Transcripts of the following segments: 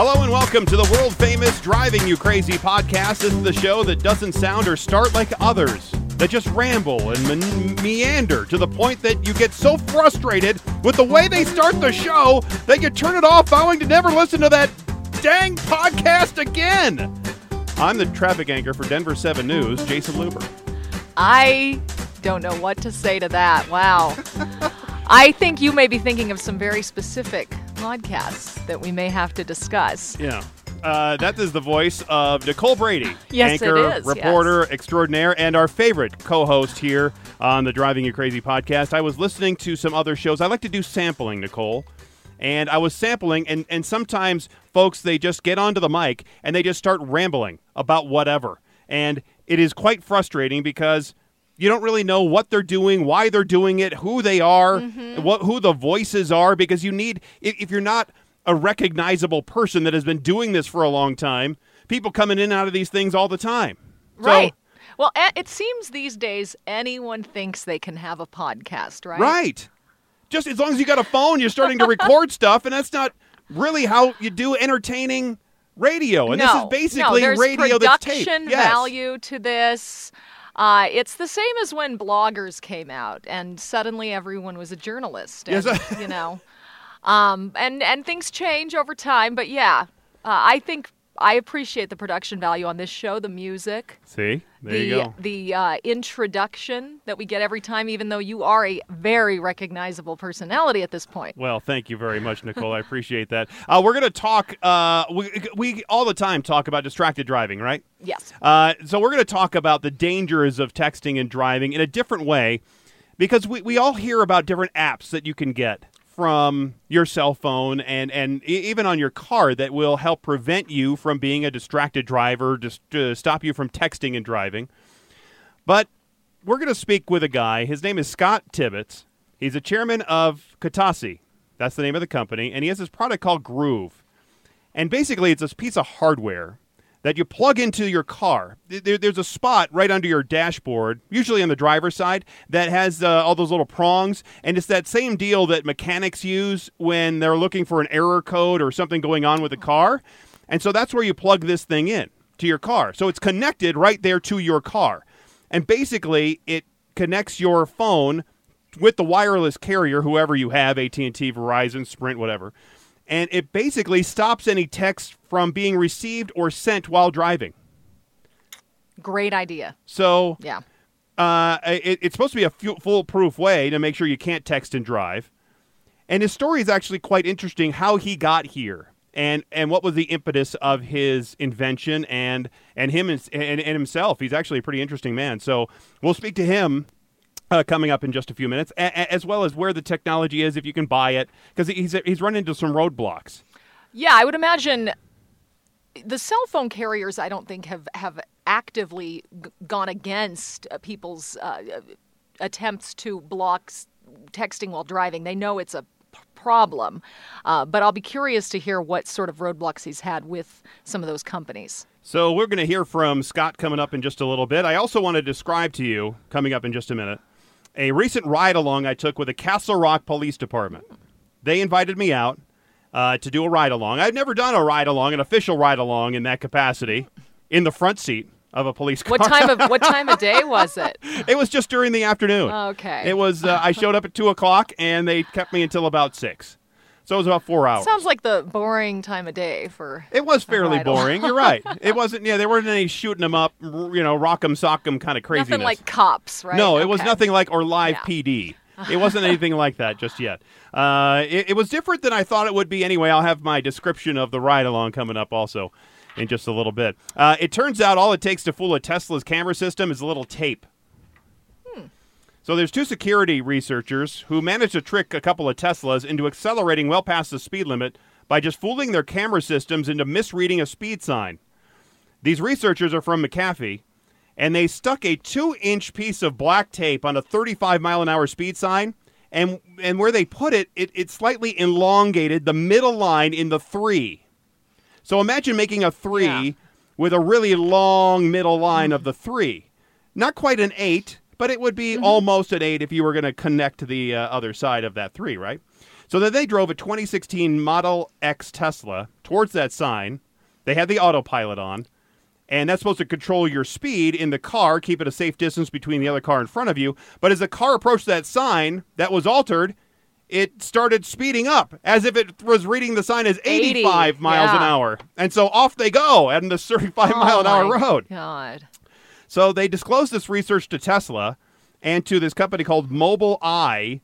Hello and welcome to the world famous Driving You Crazy podcast. This is the show that doesn't sound or start like others, that just ramble and me- meander to the point that you get so frustrated with the way they start the show that you turn it off, vowing to never listen to that dang podcast again. I'm the traffic anchor for Denver 7 News, Jayson Luber. I don't know what to say to that. Wow. I think you may be thinking of some very specific podcasts that we may have to discuss. Yeah. Uh, that is the voice of Nicole Brady, Yes, anchor, is, reporter extraordinaire, and our favorite co-host here on the Driving You Crazy podcast. I was listening to some other shows. I like to do sampling, Nicole, and I was sampling, and and sometimes folks they just get onto the mic and they just start rambling about whatever, and it is quite frustrating because you don't really know what they're doing, why they're doing it, who they are, mm-hmm. what who the voices are, because you need if, if you're not a recognizable person that has been doing this for a long time, people coming in and out of these things all the time. So- Right. Well, it seems these days anyone thinks they can have a podcast, right? right. Just as long as you got a phone, you're starting to record stuff, and that's not really how you do entertaining radio. And no, this is basically there's radio that's taped. production Yes. value to this. Uh, it's the same as when bloggers came out, and suddenly everyone was a journalist. And, Yes, you know, um, and and things change over time. But yeah, uh, I think I appreciate the production value on this show, the music, See, there the you go. the uh, introduction that we get every time, even though you are a very recognizable personality at this point. Well, thank you very much, Nicole. I appreciate that. Uh, we're going to talk. Uh, we, we all the time talk about distracted driving, right? Yes. Uh, so we're going to talk about the dangers of texting and driving in a different way because we, we all hear about different apps that you can get from your cell phone and, and even on your car that will help prevent you from being a distracted driver, just to stop you from texting and driving. But we're going to speak with a guy. His name is Scott Tibbitts. He's a chairman of Katasi. That's the name of the company. And he has this product called Groove. And basically, it's this piece of hardware that you plug into your car. There, there's a spot right under your dashboard, usually on the driver's side, that has uh, all those little prongs. And it's that same deal that mechanics use when they're looking for an error code or something going on with the car. And so that's where you plug this thing in to your car. So it's connected right there to your car. And basically, it connects your phone with the wireless carrier, whoever you have, AT&T, Verizon, Sprint, whatever and it basically stops any text from being received or sent while driving. Great idea. So Yeah. uh, it, it's supposed to be a foolproof way to make sure you can't text and drive. And his story is actually quite interesting how he got here and, and what was the impetus of his invention and, and him and, and, and himself. He's actually a pretty interesting man. So we'll speak to him uh, coming up in just a few minutes, a- a- as well as where the technology is, if you can buy it, because he's, he's run into some roadblocks. Yeah, I would imagine the cell phone carriers. I don't think have have actively g- gone against uh, people's uh, attempts to block s- texting while driving. They know it's a p- problem, uh, but I'll be curious to hear what sort of roadblocks he's had with some of those companies. So we're going to hear from Scott coming up in just a little bit. I also want to describe to you, coming up in just a minute, a recent ride along I took with the Castle Rock Police Department. They invited me out uh, to do a ride along. I've never done a ride along, an official ride along in that capacity, in the front seat of a police car. What time of what time of day was it? it was just during the afternoon. Okay. It was. Uh, I showed up at two o'clock, and they kept me until about six. So it was about four hours. Sounds like the boring time of day for. It was fairly boring. You're right. It wasn't. Yeah, there weren't any shooting them up, you know, rock 'em, sock 'em kind of craziness. Nothing like cops, right? No, it was nothing like or live Yeah. PD. It wasn't anything like that just yet. Uh, it, it was different than I thought it would be. Anyway, I'll have my description of the ride along coming up also in just a little bit. Uh, it turns out all it takes to fool a Tesla's camera system is a little tape. So there's two security researchers who managed to trick a couple of Teslas into accelerating well past the speed limit by just fooling their camera systems into misreading a speed sign. These researchers are from McAfee, and they stuck a two-inch piece of black tape on a 35 mile an hour speed sign, and and where they put it, it, it slightly elongated the middle line in the three. So imagine making a three Yeah. with a really long middle line of the three. Not quite an eight, but it would be almost an eight if you were going to connect to the uh, other side of that three, right? So then they drove a 2016 Model X Tesla towards that sign. They had the autopilot on, and that's supposed to control your speed in the car, keep it a safe distance between the other car in front of you. But as the car approached that sign that was altered, it started speeding up as if it was reading the sign as 80, 85 miles an hour. And so off they go on this 35 mile an Oh hour road. God. So they disclosed this research to Tesla and to this company called Mobileye,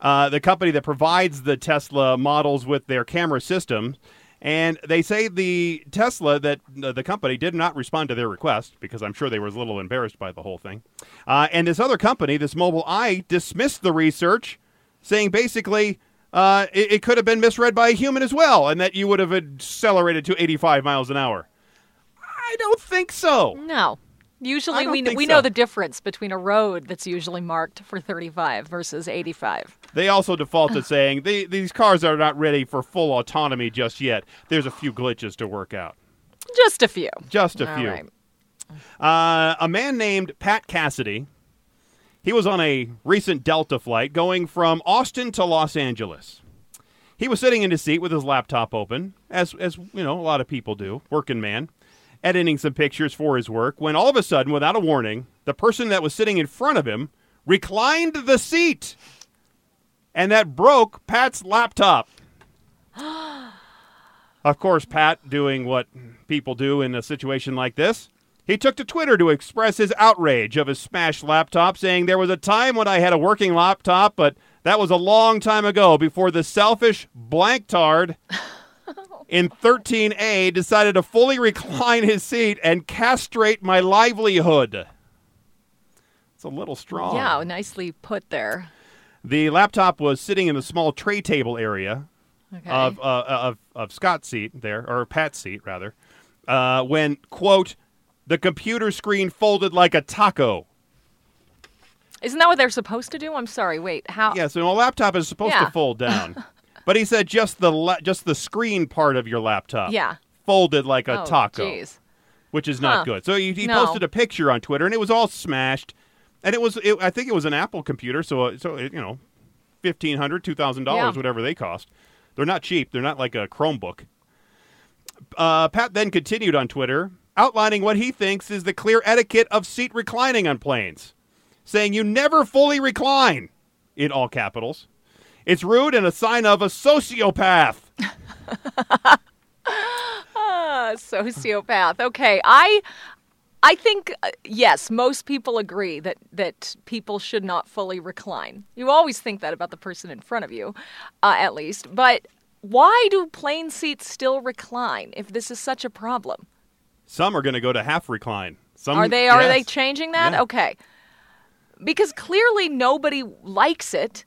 uh, the company that provides the Tesla models with their camera system. And they say the Tesla that uh, the company did not respond to their request because I'm sure they were a little embarrassed by the whole thing. Uh, and this other company, this Mobileye, dismissed the research, saying basically uh, it, it could have been misread by a human as well, and that you would have accelerated to 85 miles an hour. I don't think so. No. Usually we we so. know the difference between a road that's usually marked for 35 versus 85. They also default to saying the, these cars are not ready for full autonomy just yet. There's a few glitches to work out. Just a few. Just a All few. right. Uh, a man named Pat Cassidy. He was on a recent Delta flight going from Austin to Los Angeles. He was sitting in his seat with his laptop open, as as you know, a lot of people do, working man, editing some pictures for his work. When all of a sudden, without a warning, the person that was sitting in front of him reclined the seat, and that broke Pat's laptop. Of course, Pat, doing what people do in a situation like this, he took to Twitter to express his outrage of his smashed laptop, saying there was a time when I had a working laptop, but that was a long time ago before the selfish blanktard in 13A decided to fully recline his seat and castrate my livelihood. It's a little strong. Yeah, nicely put there. The laptop was sitting in the small tray table area Okay. of, uh, of of Scott's seat there, or Pat's seat rather, uh, when quote the computer screen folded like a taco. Isn't that what they're supposed to do? I'm sorry. Wait. How? Yeah, so a laptop is supposed Yeah. to fold down, but he said just the la- just the screen part of your laptop. Yeah. folded like a oh, taco, Jeez. which is not Huh. good. So he, he No. posted a picture on Twitter, and it was all smashed, and it was it, I think it was an Apple computer, so uh, so it, you know, fifteen hundred, two thousand dollars, Yeah. whatever they cost. They're not cheap. They're not like a Chromebook. Uh, Pat then continued on Twitter, outlining what he thinks is the clear etiquette of seat reclining on planes, saying you never fully recline, in all capitals. It's rude and a sign of a sociopath. Ah, sociopath. Okay, I I think uh, yes, most people agree that that people should not fully recline. You always think that about the person in front of you, uh, at least. But why do plane seats still recline if this is such a problem? Some are going to go to half recline. Some Are they are they changing that? Yeah. Okay. Because clearly nobody likes it.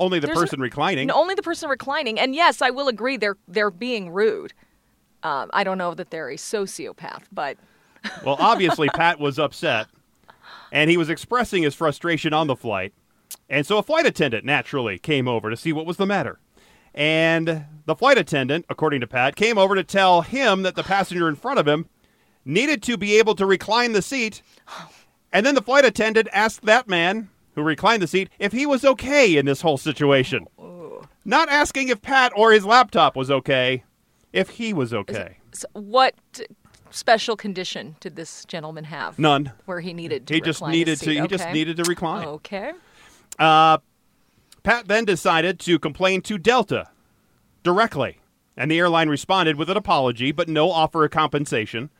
Only the There's an- person reclining. Only the person reclining. And yes, I will agree they're they're being rude. Um, I don't know that they're a sociopath, but Well, obviously, Pat was upset, and he was expressing his frustration on the flight. And so a flight attendant naturally came over to see what was the matter. And the flight attendant, according to Pat, came over to tell him that the passenger in front of him needed to be able to recline the seat. And then the flight attendant asked that man who reclined the seat if he was okay in this whole situation. Not asking if Pat or his laptop was okay, if he was okay. So what special condition did this gentleman have? None. Where he needed to He just needed to. He just needed to recline. Okay. Uh, Pat then decided to complain to Delta directly, and the airline responded with an apology, but no offer of compensation.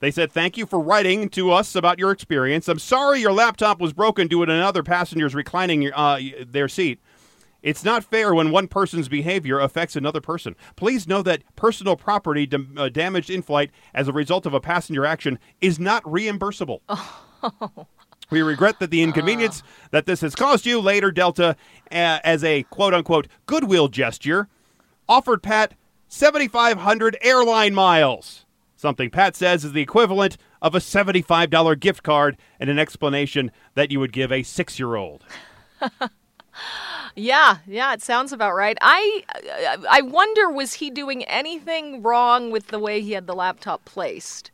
They said, "Thank you for writing to us about your experience. I'm sorry your laptop was broken due to another passenger's reclining your, uh, their seat." It's not fair when one person's behavior affects another person. Please know that personal property dam- uh, damaged in flight as a result of a passenger action is not reimbursable. We regret that the inconvenience that this has caused you later, Delta, uh, as a quote unquote goodwill gesture, offered Pat 7,500 airline miles. Something Pat says is the equivalent of a $75 gift card and an explanation that you would give a six year old. Yeah, yeah, it sounds about right. I I wonder was he doing anything wrong with the way he had the laptop placed?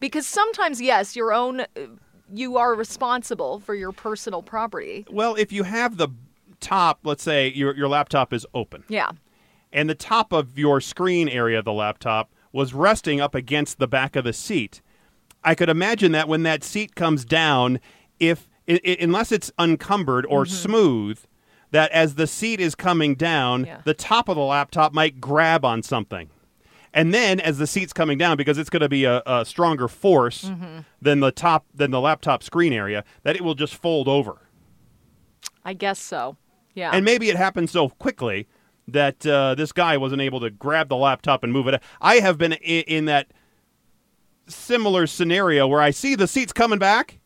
Because sometimes yes, your own uh, you are responsible for your personal property. Well, if you have the top, let's say your your laptop is open, Yeah. and the top of your screen area of the laptop was resting up against the back of the seat. I could imagine that when that seat comes down, if i i unless it's uncumbered or Mm-hmm. smooth, that as the seat is coming down, Yeah. the top of the laptop might grab on something. And then as the seat's coming down, because it's going to be a, a stronger force Mm-hmm. than the top than the laptop screen area, that it will just fold over. I guess so. Yeah. And maybe it happens so quickly that uh, this guy wasn't able to grab the laptop and move it. I have been in, in that similar scenario where I see the seats coming back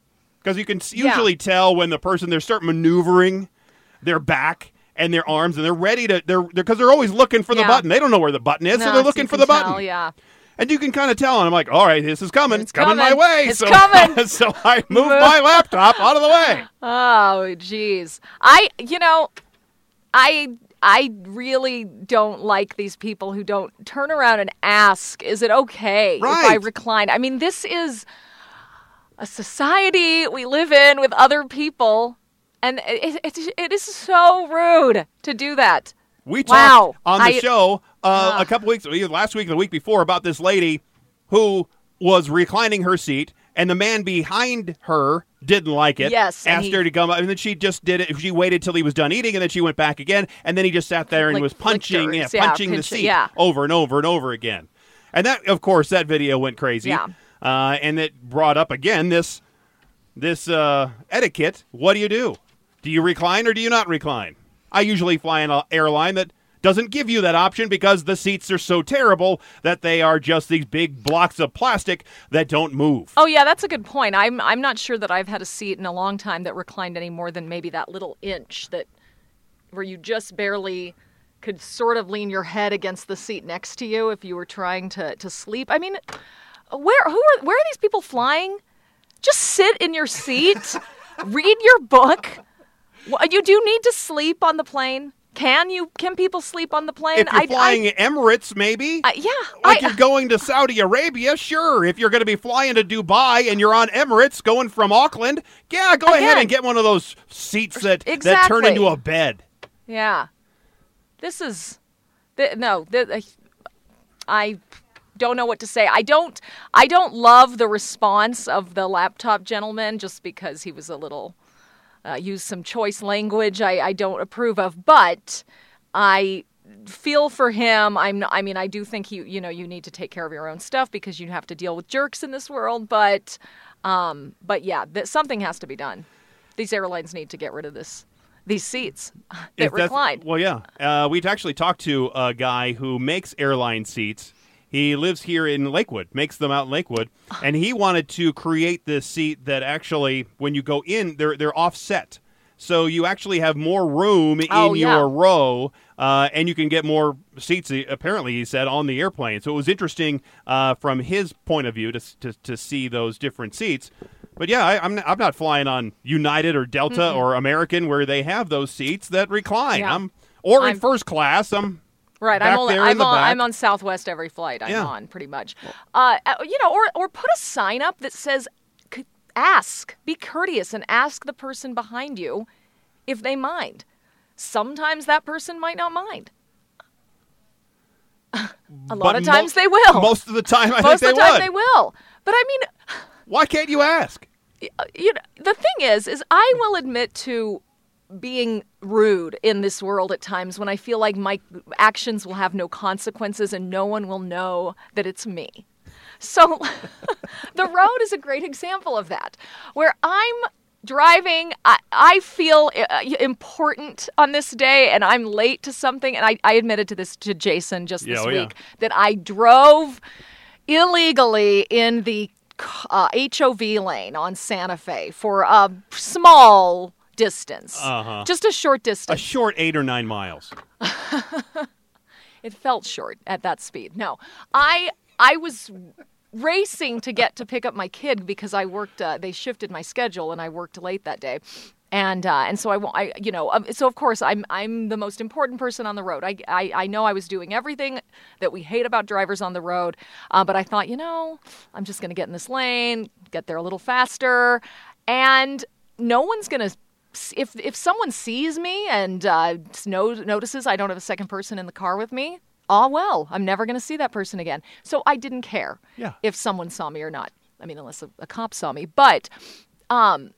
because you can s- Yeah. usually tell when the person they start maneuvering their back and their arms and they're ready to they're because they're, always looking for the button. They don't know where the button is, No, so they're looking for the button. yeah. And you can kind of tell, and I'm like, all right, this is coming. It's coming, my way. It's so, coming. so I moved my laptop out of the way. Oh, jeez. I, you know, I, I really don't like these people who don't turn around and ask, "Is it okay if I recline?" I mean, this is a society we live in with other people, and it, it, it is so rude to do that. We Wow. talked on the I- show uh, Ugh. a couple weeks, either last week or the week before, about this lady who was reclining her seat, and the man behind her didn't like it. Yes, asked he- her to come up, and then she just did it. She waited till he was done eating, and then she went back again, and then he just sat there and Like was punching, yeah. Yeah, punching the pinch it, seat yeah. over and over and over again. And that, of course, that video went crazy. Yeah. Uh, and it brought up again this this uh, etiquette. What do you do? Do you recline or do you not recline? I usually fly in an airline that doesn't give you that option because the seats are so terrible that they are just these big blocks of plastic that don't move. Oh yeah, that's a good point. I'm I'm not sure that I've had a seat in a long time that reclined any more than maybe that little inch that where you just barely could sort of lean your head against the seat next to you if you were trying to to sleep. I mean, where who are where are these people flying? Just sit in your seat, read your book. You do need to sleep on the plane. Can you? Can people sleep on the plane? If you're I- flying Emirates, maybe. I, yeah, like I- you're going to Saudi Arabia, sure. If you're going to be flying to Dubai and you're on Emirates going from Auckland, yeah, go ahead and get one of those seats that, that turn into a bed. Yeah. This is th- no, th- I don't know what to say. I don't I don't love the response of the laptop gentleman just because he was a little uh, used some choice language I, I don't approve of, but I feel for him. I'm I mean I do think you you know you need to take care of your own stuff because you have to deal with jerks in this world, but um but yeah, th- something has to be done. These airlines need to get rid of this these seats that recline. Well, yeah. Uh, we actually talked to a guy who makes airline seats. He lives here in Lakewood, makes them out in Lakewood, and he wanted to create this seat that actually, when you go in, they're they're offset, so you actually have more room in Oh, yeah. your row, uh, and you can get more seats. Apparently, he said on the airplane. So it was interesting uh, from his point of view to, to to see those different seats. But yeah, I, I'm I'm not flying on United or Delta or American where they have those seats that recline. Yeah. I'm or in I'm- first class. I'm Right, I'm only I'm on. I'm on Southwest every flight I'm Yeah. on pretty much. Uh, uh, you know, or or put a sign up that says, "Ask, be courteous, and ask the person behind you if they mind." Sometimes that person might not mind. a lot but of mo- times they will. Most of the time, I Most think of they the time would. they will. But I mean, Why can't you ask? uh, you know, the thing is, is I will admit to being rude in this world at times when I feel like my actions will have no consequences and no one will know that it's me. So the road is a great example of that, where I'm driving, I, I feel uh, important on this day and I'm late to something. And I, I admitted to this to Jason just this Yeah, oh, yeah. week that I drove illegally in the uh, HOV lane on Santa Fe for a small distance, Uh-huh. just a short distance. A short eight or nine miles. it felt short at that speed. No, I I was racing to get to pick up my kid because I worked. Uh, they shifted my schedule and I worked late that day. And uh, and so I, I you know um, so of course I'm I'm the most important person on the road. I, I I know I was doing everything that we hate about drivers on the road, uh, but I thought you know I'm just going to get in this lane, get there a little faster, and no one's going to if if someone sees me and uh, no, notices I don't have a second person in the car with me, all well, I'm never going to see that person again. So I didn't care Yeah. if someone saw me or not. I mean, unless a, a cop saw me, but um,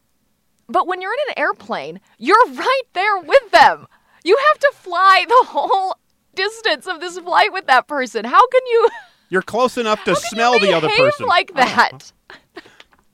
but when you're in an airplane, you're right there with them. You have to fly the whole distance of this flight with that person. How can you? You're close enough to smell the other person. like that?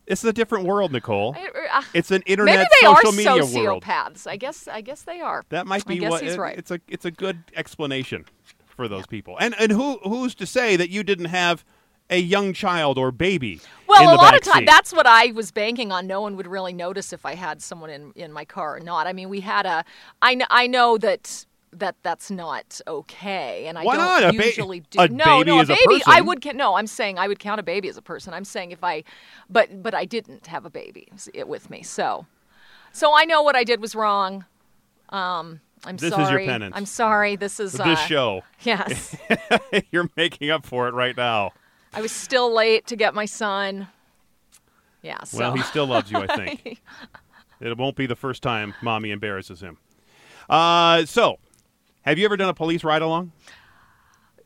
it's a different world, Nicole. Uh, It's an internet Maybe they are social media world. sociopaths. I guess. I guess they are. That might be I guess what he's it- right. it's a it's a good explanation for those people. And and who who's to say that you didn't have a young child or baby? Well, a lot of times that's what I was banking on. No one would really notice if I had someone in, in my car or not. I mean, we had a. I. I know that that that's not okay, and I Why don't not? A ba- usually do. a no, baby no, a a baby. I would. ca- No, I'm saying I would count a baby as a person. I'm saying if I, but but I didn't have a baby with me, so so I know what I did was wrong. Um, I'm This is your sorry. penance. I'm sorry. This is this uh, show. Yes, You're making up for it right now. I was still late to get my son. Yeah. So. Well, he still loves you, I think. it won't be the first time mommy embarrasses him. Uh, so, have you ever done a police ride along?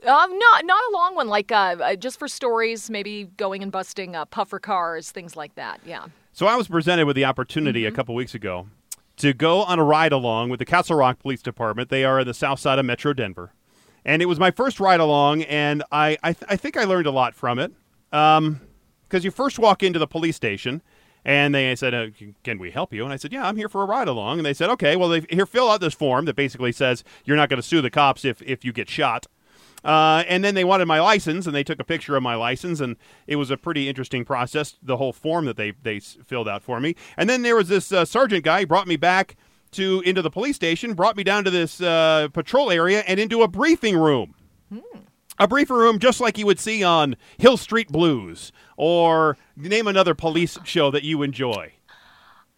Um, not not a long one, like uh, uh, just for stories, maybe going and busting uh, puffer cars, things like that. Yeah. So I was presented with the opportunity Mm-hmm. a couple weeks ago to go on a ride along with the Castle Rock Police Department. They are in the south side of Metro Denver. And it was my first ride along, and I, I, th- I think I learned a lot from it. Um, Because you first walk into the police station, and they said, uh, Can we help you? And I said, Yeah, I'm here for a ride along. And they said, Okay, well, they, here, fill out this form that basically says you're not going to sue the cops if, if you get shot. Uh, and then they wanted my license, and they took a picture of my license, and it was a pretty interesting process. The whole form that they they filled out for me, and then there was this uh, sergeant guy. Brought me back to into the police station, brought me down to this uh, patrol area, and into a briefing room. A briefing room just like you would see on Hill Street Blues, or name another police show that you enjoy.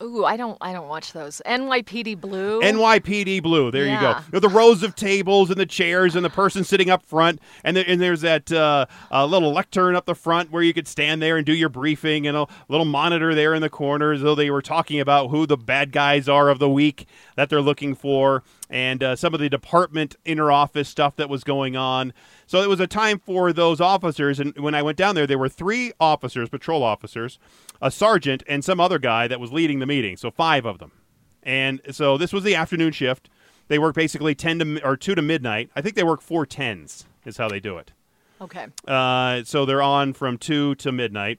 Ooh, I don't I don't watch those. NYPD Blue. NYPD Blue. There you go. Yeah. You know, the rows of tables and the chairs and the person sitting up front, and, there, and there's that uh, uh, little lectern up the front where you could stand there and do your briefing, and a little monitor there in the corner as though they were talking about who the bad guys are of the week that they're looking for, and uh, some of the department inner office stuff that was going on. So it was a time for those officers, and when I went down there, there were three officers, patrol officers, a sergeant, and some other guy that was leading the meeting. So five of them. And so this was the afternoon shift. They work basically 10 to or 2 to midnight. I think they work four tens is how they do it. okay. Uh, so they're on from 2 to midnight.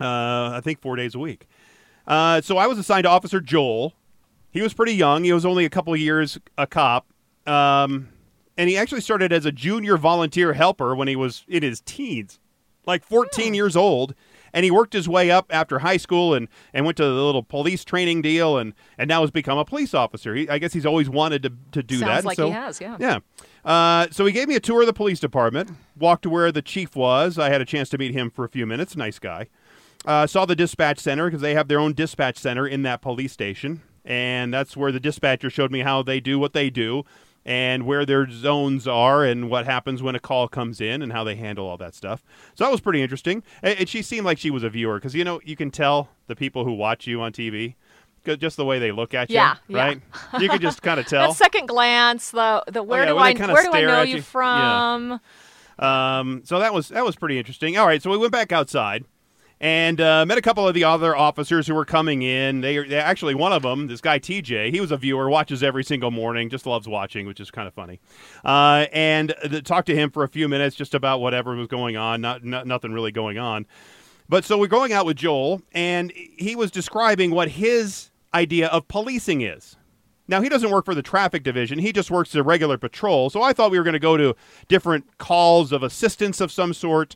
Uh, I think 4 days a week. Uh, so I was assigned to Officer Joel. He was pretty young. He was only a couple of years a cop. Um, and he actually started as a junior volunteer helper when he was in his teens, like 14 years old. And he worked his way up after high school and, and went to the little police training deal and, and now has become a police officer. He, I guess he's always wanted to, to do Sounds that. like so, he has, yeah. Yeah. Uh, so he gave me a tour of the police department, walked to where the chief was. I had a chance to meet him for a few minutes. Nice guy. Uh, saw the dispatch center because they have their own dispatch center in that police station. And that's where the dispatcher showed me how they do what they do and where their zones are and what happens when a call comes in and how they handle all that stuff. So that was pretty interesting. And, she seemed like she was a viewer because, you know, you can tell the people who watch you on TV Just the way they look at you, Yeah, yeah. right? You can just kind of tell. That second glance, the the where Oh, yeah, do I where do I know you you. from? Um, so that was that was pretty interesting. All right, so we went back outside and uh, met a couple of the other officers who were coming in. They, they actually one of them, this guy TJ, he was a viewer, watches every single morning, just loves watching, which is kind of funny. Uh, and uh, talked to him for a few minutes just about whatever was going on. Not, not nothing really going on. But so we're going out with Joel, and he was describing what his idea of policing is. Now, he doesn't work for the traffic division. He just works as a regular patrol. So I thought we were going to go to different calls of assistance of some sort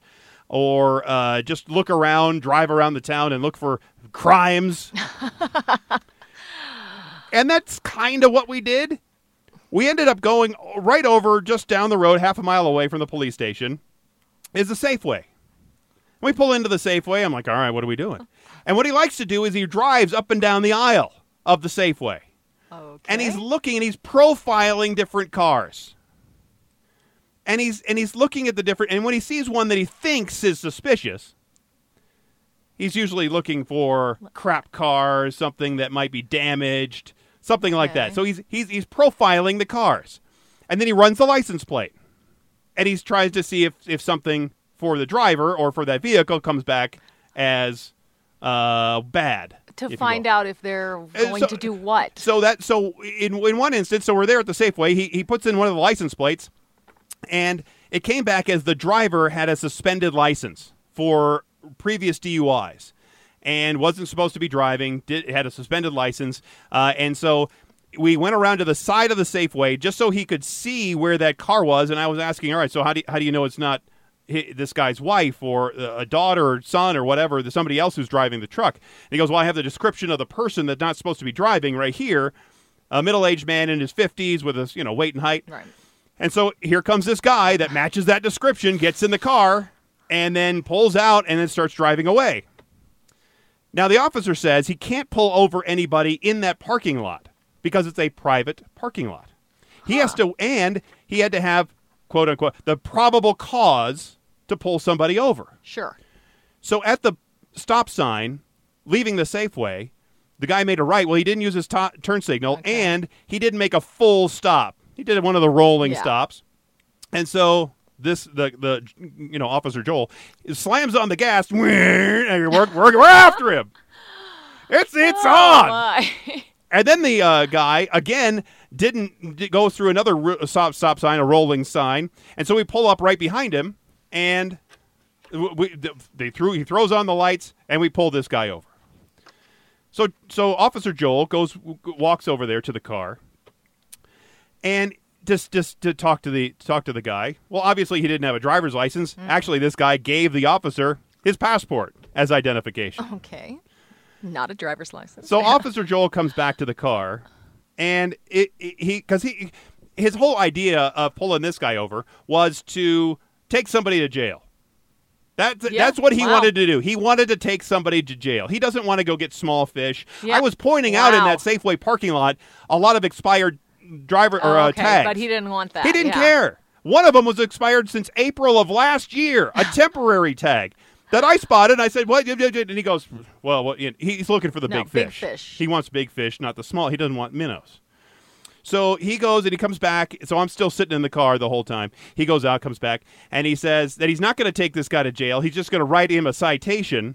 or uh, just look around, drive around the town and look for crimes. and that's kind of what we did. We ended up going right over, just down the road, half a mile away from the police station, is the Safeway. We pull into the Safeway. I'm like, all right, what are we doing? And what he likes to do is he drives up and down the aisle of the Safeway Okay. and he's looking and he's profiling different cars. And he's and he's looking at the different and when he sees one that he thinks is suspicious, he's usually looking for crap cars, something that might be damaged, something like that. So he's he's he's profiling the cars, and then he runs the license plate, and he tries to see if if something for the driver or for that vehicle comes back as uh, bad. To find out if they're going so- to do what. So that so in in one instance, so we're there at the Safeway. He he puts in one of the license plates, and it came back as the driver had a suspended license for previous DUIs, and wasn't supposed to be driving. Did had a suspended license, uh, and so. We went around to the side of the Safeway just so he could see where that car was, and I was asking, "All right, so how do you, how do you know it's not this guy's wife or a daughter or son or whatever, somebody else who's driving the truck. And he goes, Well, I have the description of the person that's not supposed to be driving right here. A middle aged man in his 50s with a you know, weight and height. Right. And so here comes this guy that matches that description, gets in the car, and then pulls out and then starts driving away. Now, the officer says he can't pull over anybody in that parking lot because it's a private parking lot. He has to, and he had to have, quote unquote, the probable cause to pull somebody over. Sure. So at the stop sign, leaving the Safeway, the guy made a right. Well, he didn't use his to- turn signal, Okay. and he didn't make a full stop. He did one of the rolling Yeah. stops, and so this the the you know Officer Joel slams on the gas, and we're, we're, we're after him. It's it's Oh, on. my. And then the uh, guy again didn't go through another ro- stop stop sign, a rolling sign, and so we pull up right behind him, and we, they threw he throws on the lights, and we pull this guy over. So so Officer Joel goes walks over there to the car, and just just to talk to the talk to the guy. Well, obviously he didn't have a driver's license. Mm. Actually, this guy gave the officer his passport as identification. okay. Not a driver's license. So Officer Joel comes back to the car, and it, it- he because he his whole idea of pulling this guy over was to take somebody to jail. That's Yeah, that's what he wow. wanted to do. He wanted to take somebody to jail. He doesn't want to go get small fish. Yeah. I was pointing out in that Safeway parking lot a lot of expired driver or Oh, uh, okay, tags. but he didn't want that. He didn't yeah. care. One of them was expired since April of last year, a temporary tag that I spotted. And I said, "What?" And he goes, "Well, what, you know, he's looking for the No, big big fish. fish. He wants big fish, not the small. He doesn't want minnows." So he goes and he comes back. So I'm still sitting in the car the whole time. He goes out, comes back, and he says that he's not going to take this guy to jail. He's just going to write him a citation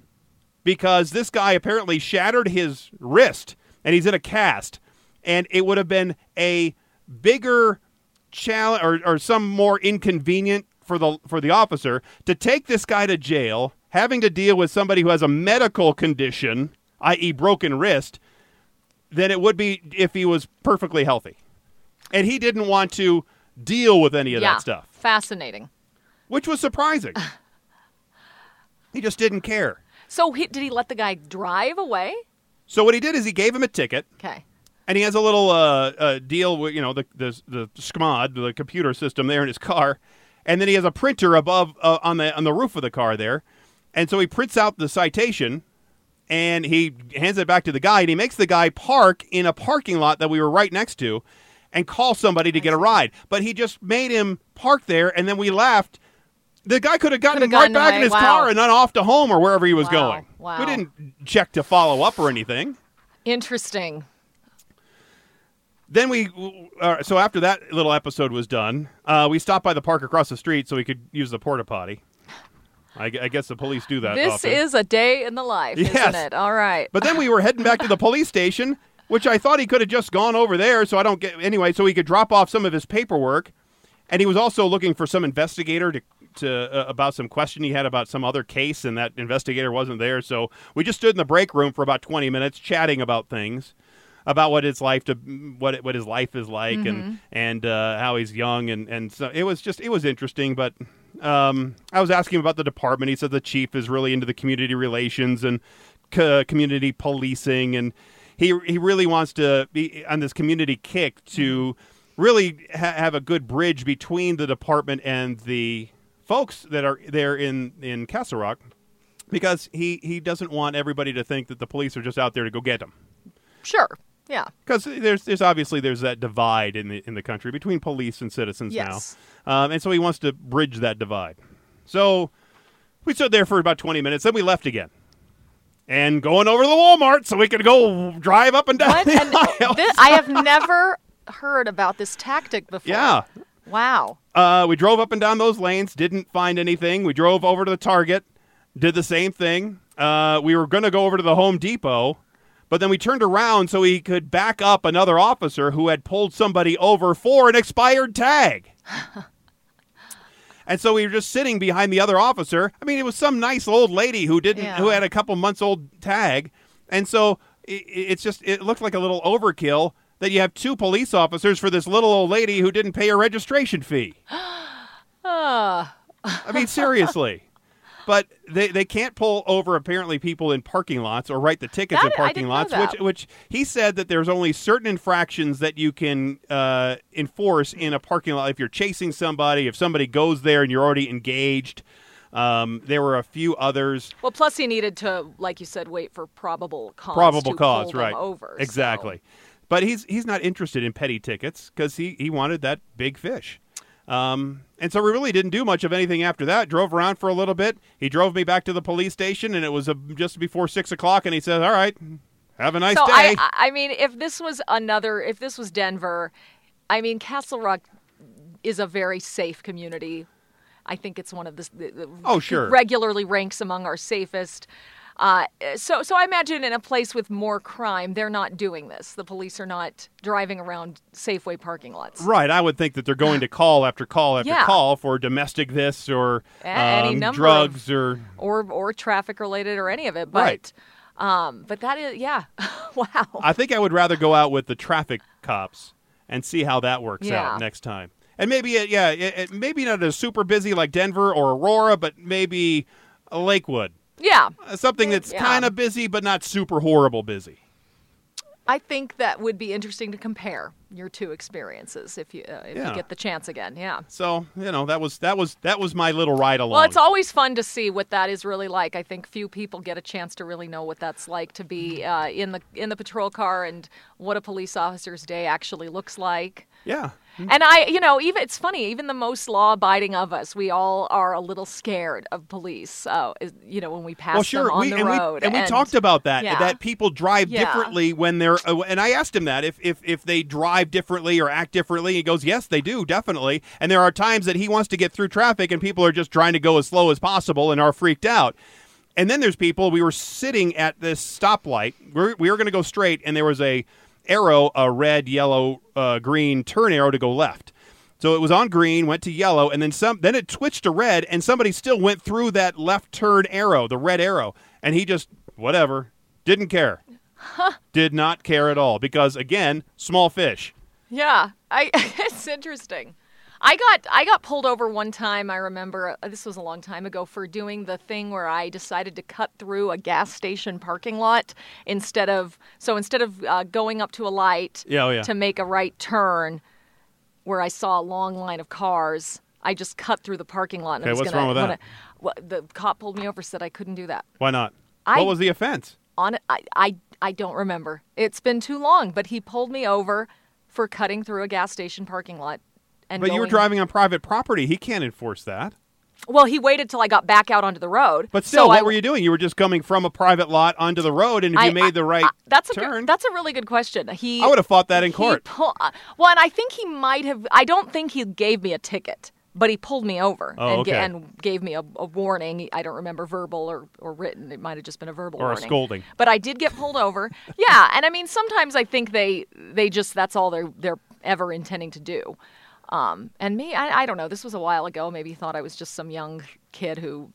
because this guy apparently shattered his wrist and he's in a cast. And it would have been a bigger challenge or, or some more inconvenient for the for the officer to take this guy to jail, having to deal with somebody who has a medical condition, i.e., broken wrist, than it would be if he was perfectly healthy. And he didn't want to deal with any of yeah. that stuff, Fascinating. which was surprising. he just didn't care. So he, did he let the guy drive away? So what he did is he gave him a ticket, Okay. And he has a little uh, uh, deal with you know the the the SCMOD, the computer system there in his car, and then he has a printer above uh, on the on the roof of the car there, and so he prints out the citation, and he hands it back to the guy, and he makes the guy park in a parking lot that we were right next to, and call somebody to get a ride, but he just made him park there, and then we left. The guy could have gotten Could've right gotten back in his Wow. car and then off to home or wherever he was Wow. going. Wow. We didn't check to follow up or anything. Interesting. Then we uh, so after that little episode was done uh, we stopped by the park across the street so we could use the porta potty I, I guess the police do that This often. is a day in the life, Yes. isn't it? All right. but then we were heading back to the police station which i thought he could have just gone over there so i don't get anyway so he could drop off some of his paperwork and he was also looking for some investigator to to uh, about some question he had about some other case and that investigator wasn't there so we just stood in the break room for about 20 minutes chatting about things about what it's life to what it, what his life is like and and uh, how he's young and and so it was just it was interesting but um, I was asking him about the department. He said the chief is really into the community relations and co- community policing and he he really wants to be on this community kick to really ha- have a good bridge between the department and the folks that are there in in Castle Rock because he he doesn't want everybody to think that the police are just out there to go get them Sure. Yeah. because there's there's obviously there's that divide in the in the country between police and citizens Yes. now, um, and so he wants to bridge that divide. So we stood there for about 20 minutes, then we left again, and going over to the Walmart so we could go drive up and down And aisles. thi- I have never heard about this tactic before. yeah. Wow. Uh, we drove up and down those lanes, didn't find anything. We drove over to the Target, did the same thing. Uh, we were going to go over to the Home Depot, but then we turned around so he could back up another officer who had pulled somebody over for an expired tag. and so we were just sitting behind the other officer. I mean, it was some nice old lady who didn't, Yeah. who had a couple months old tag, and so it, it's just it looked like a little overkill that you have two police officers for this little old lady who didn't pay her registration fee. Ah. I mean, seriously. But they, they can't pull over apparently people in parking lots or write the tickets That- in parking lots, which which he said that there's only certain infractions that you can uh, enforce in a parking lot if you're chasing somebody, if somebody goes there and you're already engaged. Um, there were a few others. Well, plus he needed to, like you said, wait for probable cause. probable cause, pull right? Over. so- Exactly. But he's he's not interested in petty tickets because he he wanted that big fish. Um, and so we really didn't do much of anything after that. Drove around for a little bit. He drove me back to the police station, and it was uh just before six o'clock. And he said, "All right, have a nice so day." I, I- mean, if this was another, if this was Denver, I mean, Castle Rock is a very safe community. I think it's one of the, the, the Oh, sure. regularly ranks among our safest. Uh, so, so I imagine in a place with more crime, they're not doing this. The police are not driving around Safeway parking lots. Right, I would think that they're going to call after call after Yeah. call for domestic this or um, drugs or or or traffic related or any of it. But Right. um, but that is yeah, wow. I think I would rather go out with the traffic cops and see how that works Yeah. out next time. And maybe, it, yeah, it, it, maybe not as super busy like Denver or Aurora, but maybe Lakewood, yeah, Uh, something that's Yeah. kind of busy but not super horrible busy. I think that would be interesting to compare your two experiences if you uh, if Yeah. you get the chance again. Yeah. So you know that was that was that was my little ride along. Well, it's always fun to see what that is really like. I think few people get a chance to really know what that's like to be uh, in the in the patrol car and what a police officer's day actually looks like. yeah. And I, you know, even it's funny. Even the most law-abiding of us, we all are a little scared of police. Uh, you know, when we pass Well, sure. them on we, the and, road, we, and we talked about that. yeah. That people drive Yeah. differently when they're. Uh, and I asked him that if, if if they drive differently or act differently. He goes, yes, they do, definitely. And there are times that he wants to get through traffic, and people are just trying to go as slow as possible and are freaked out. And then there's people. We were sitting at this stoplight. We're, we were going to go straight, and there was a arrow, a red, yellow, uh, green turn arrow to go left. So it was on green, went to yellow, and then some. Then it switched to red, and somebody still went through that left turn arrow, the red arrow, and he just whatever, didn't care, did not care at all because again, small fish. Yeah, I it's interesting. I got I got pulled over one time. I remember uh, this was a long time ago for doing the thing where I decided to cut through a gas station parking lot instead of so instead of uh, going up to a light Yeah, oh, yeah. to make a right turn where I saw a long line of cars. I just cut through the parking lot. And I Okay, was what's gonna, wrong with that? wanna- well, the cop pulled me over, said I couldn't do that. Why not? I- what was the offense? On I, I I don't remember. It's been too long, but he pulled me over for cutting through a gas station parking lot. And But you were driving on private property. He can't enforce that. Well, he waited till I got back out onto the road. But still, so what I, were you doing? You were just coming from a private lot onto the road, and if I- you made the right I- that's a good- turn, that's a really good question. He I would have fought that in court. pull- uh, well, and I think he might have. I don't think he gave me a ticket, but he pulled me over Oh, and, okay. and gave me a, a warning. I don't remember verbal or, or written. It might have just been a verbal Or a scolding. But I did get pulled over. yeah, and I mean sometimes I think they they just that's all they're they're ever intending to do. Um, and me, I, I don't know. This was a while ago. Maybe thought I was just some young kid who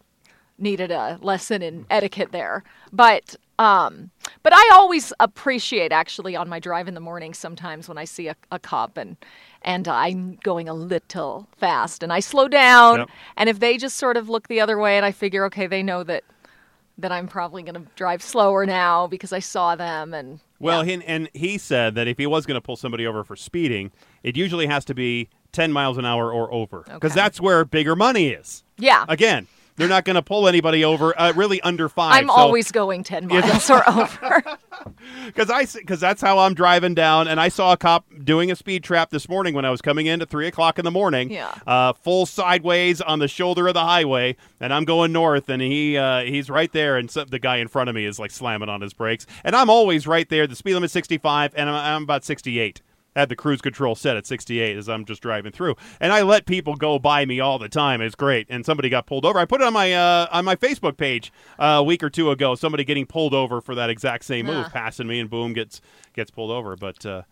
needed a lesson in etiquette there. But um, but I always appreciate actually on my drive in the morning sometimes when I see a, a cop and and I'm going a little fast and I slow down Yep. and if they just sort of look the other way and I figure okay they know that that I'm probably going to drive slower now because I saw them and Well, he, and he said that if he was going to pull somebody over for speeding, it usually has to be 10 miles an hour or over because Okay. that's where bigger money is. yeah Again, They're not going to pull anybody over uh, really under five. I'm So- always going 10 miles or over. because I because that's how I'm driving down, and I saw a cop doing a speed trap this morning when I was coming in at three o'clock in the morning. Yeah. Uh, full sideways on the shoulder of the highway, and I'm going north, and he uh, he's right there, and so, the guy in front of me is like slamming on his brakes, and I'm always right there. The speed limit 65, and I'm, I'm about 68. Had the cruise control set at 68 as I'm just driving through, and I let people go by me all the time. It's great. And somebody got pulled over. I put it on my uh, on my Facebook page uh, a week or two ago. Somebody getting pulled over for that exact same move, passing me, and boom, gets gets pulled over. But uh,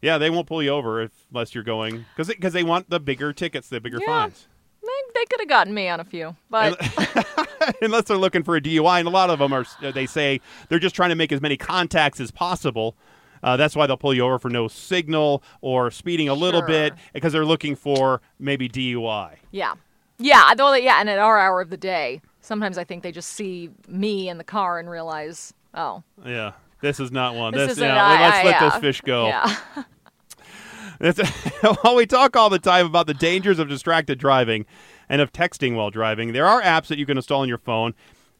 yeah, they won't pull you over if, unless you're going because because they want the bigger tickets, the bigger Yeah. fines. they, they could have gotten me on a few, but unless they're looking for a DUI, and a lot of them are. They say they're just trying to make as many contacts as possible. Uh, that's why they'll pull you over for no signal or speeding a little Sure. bit because they're looking for maybe DUI. yeah. Yeah, though, yeah, and at our hour of the day, sometimes I think they just see me in the car and realize, oh, Yeah, this is not one. this This, yeah, I, let's I- let yeah. this fish go. Yeah. While we talk all the time about the dangers of distracted driving and of texting while driving, there are apps that you can install on your phone.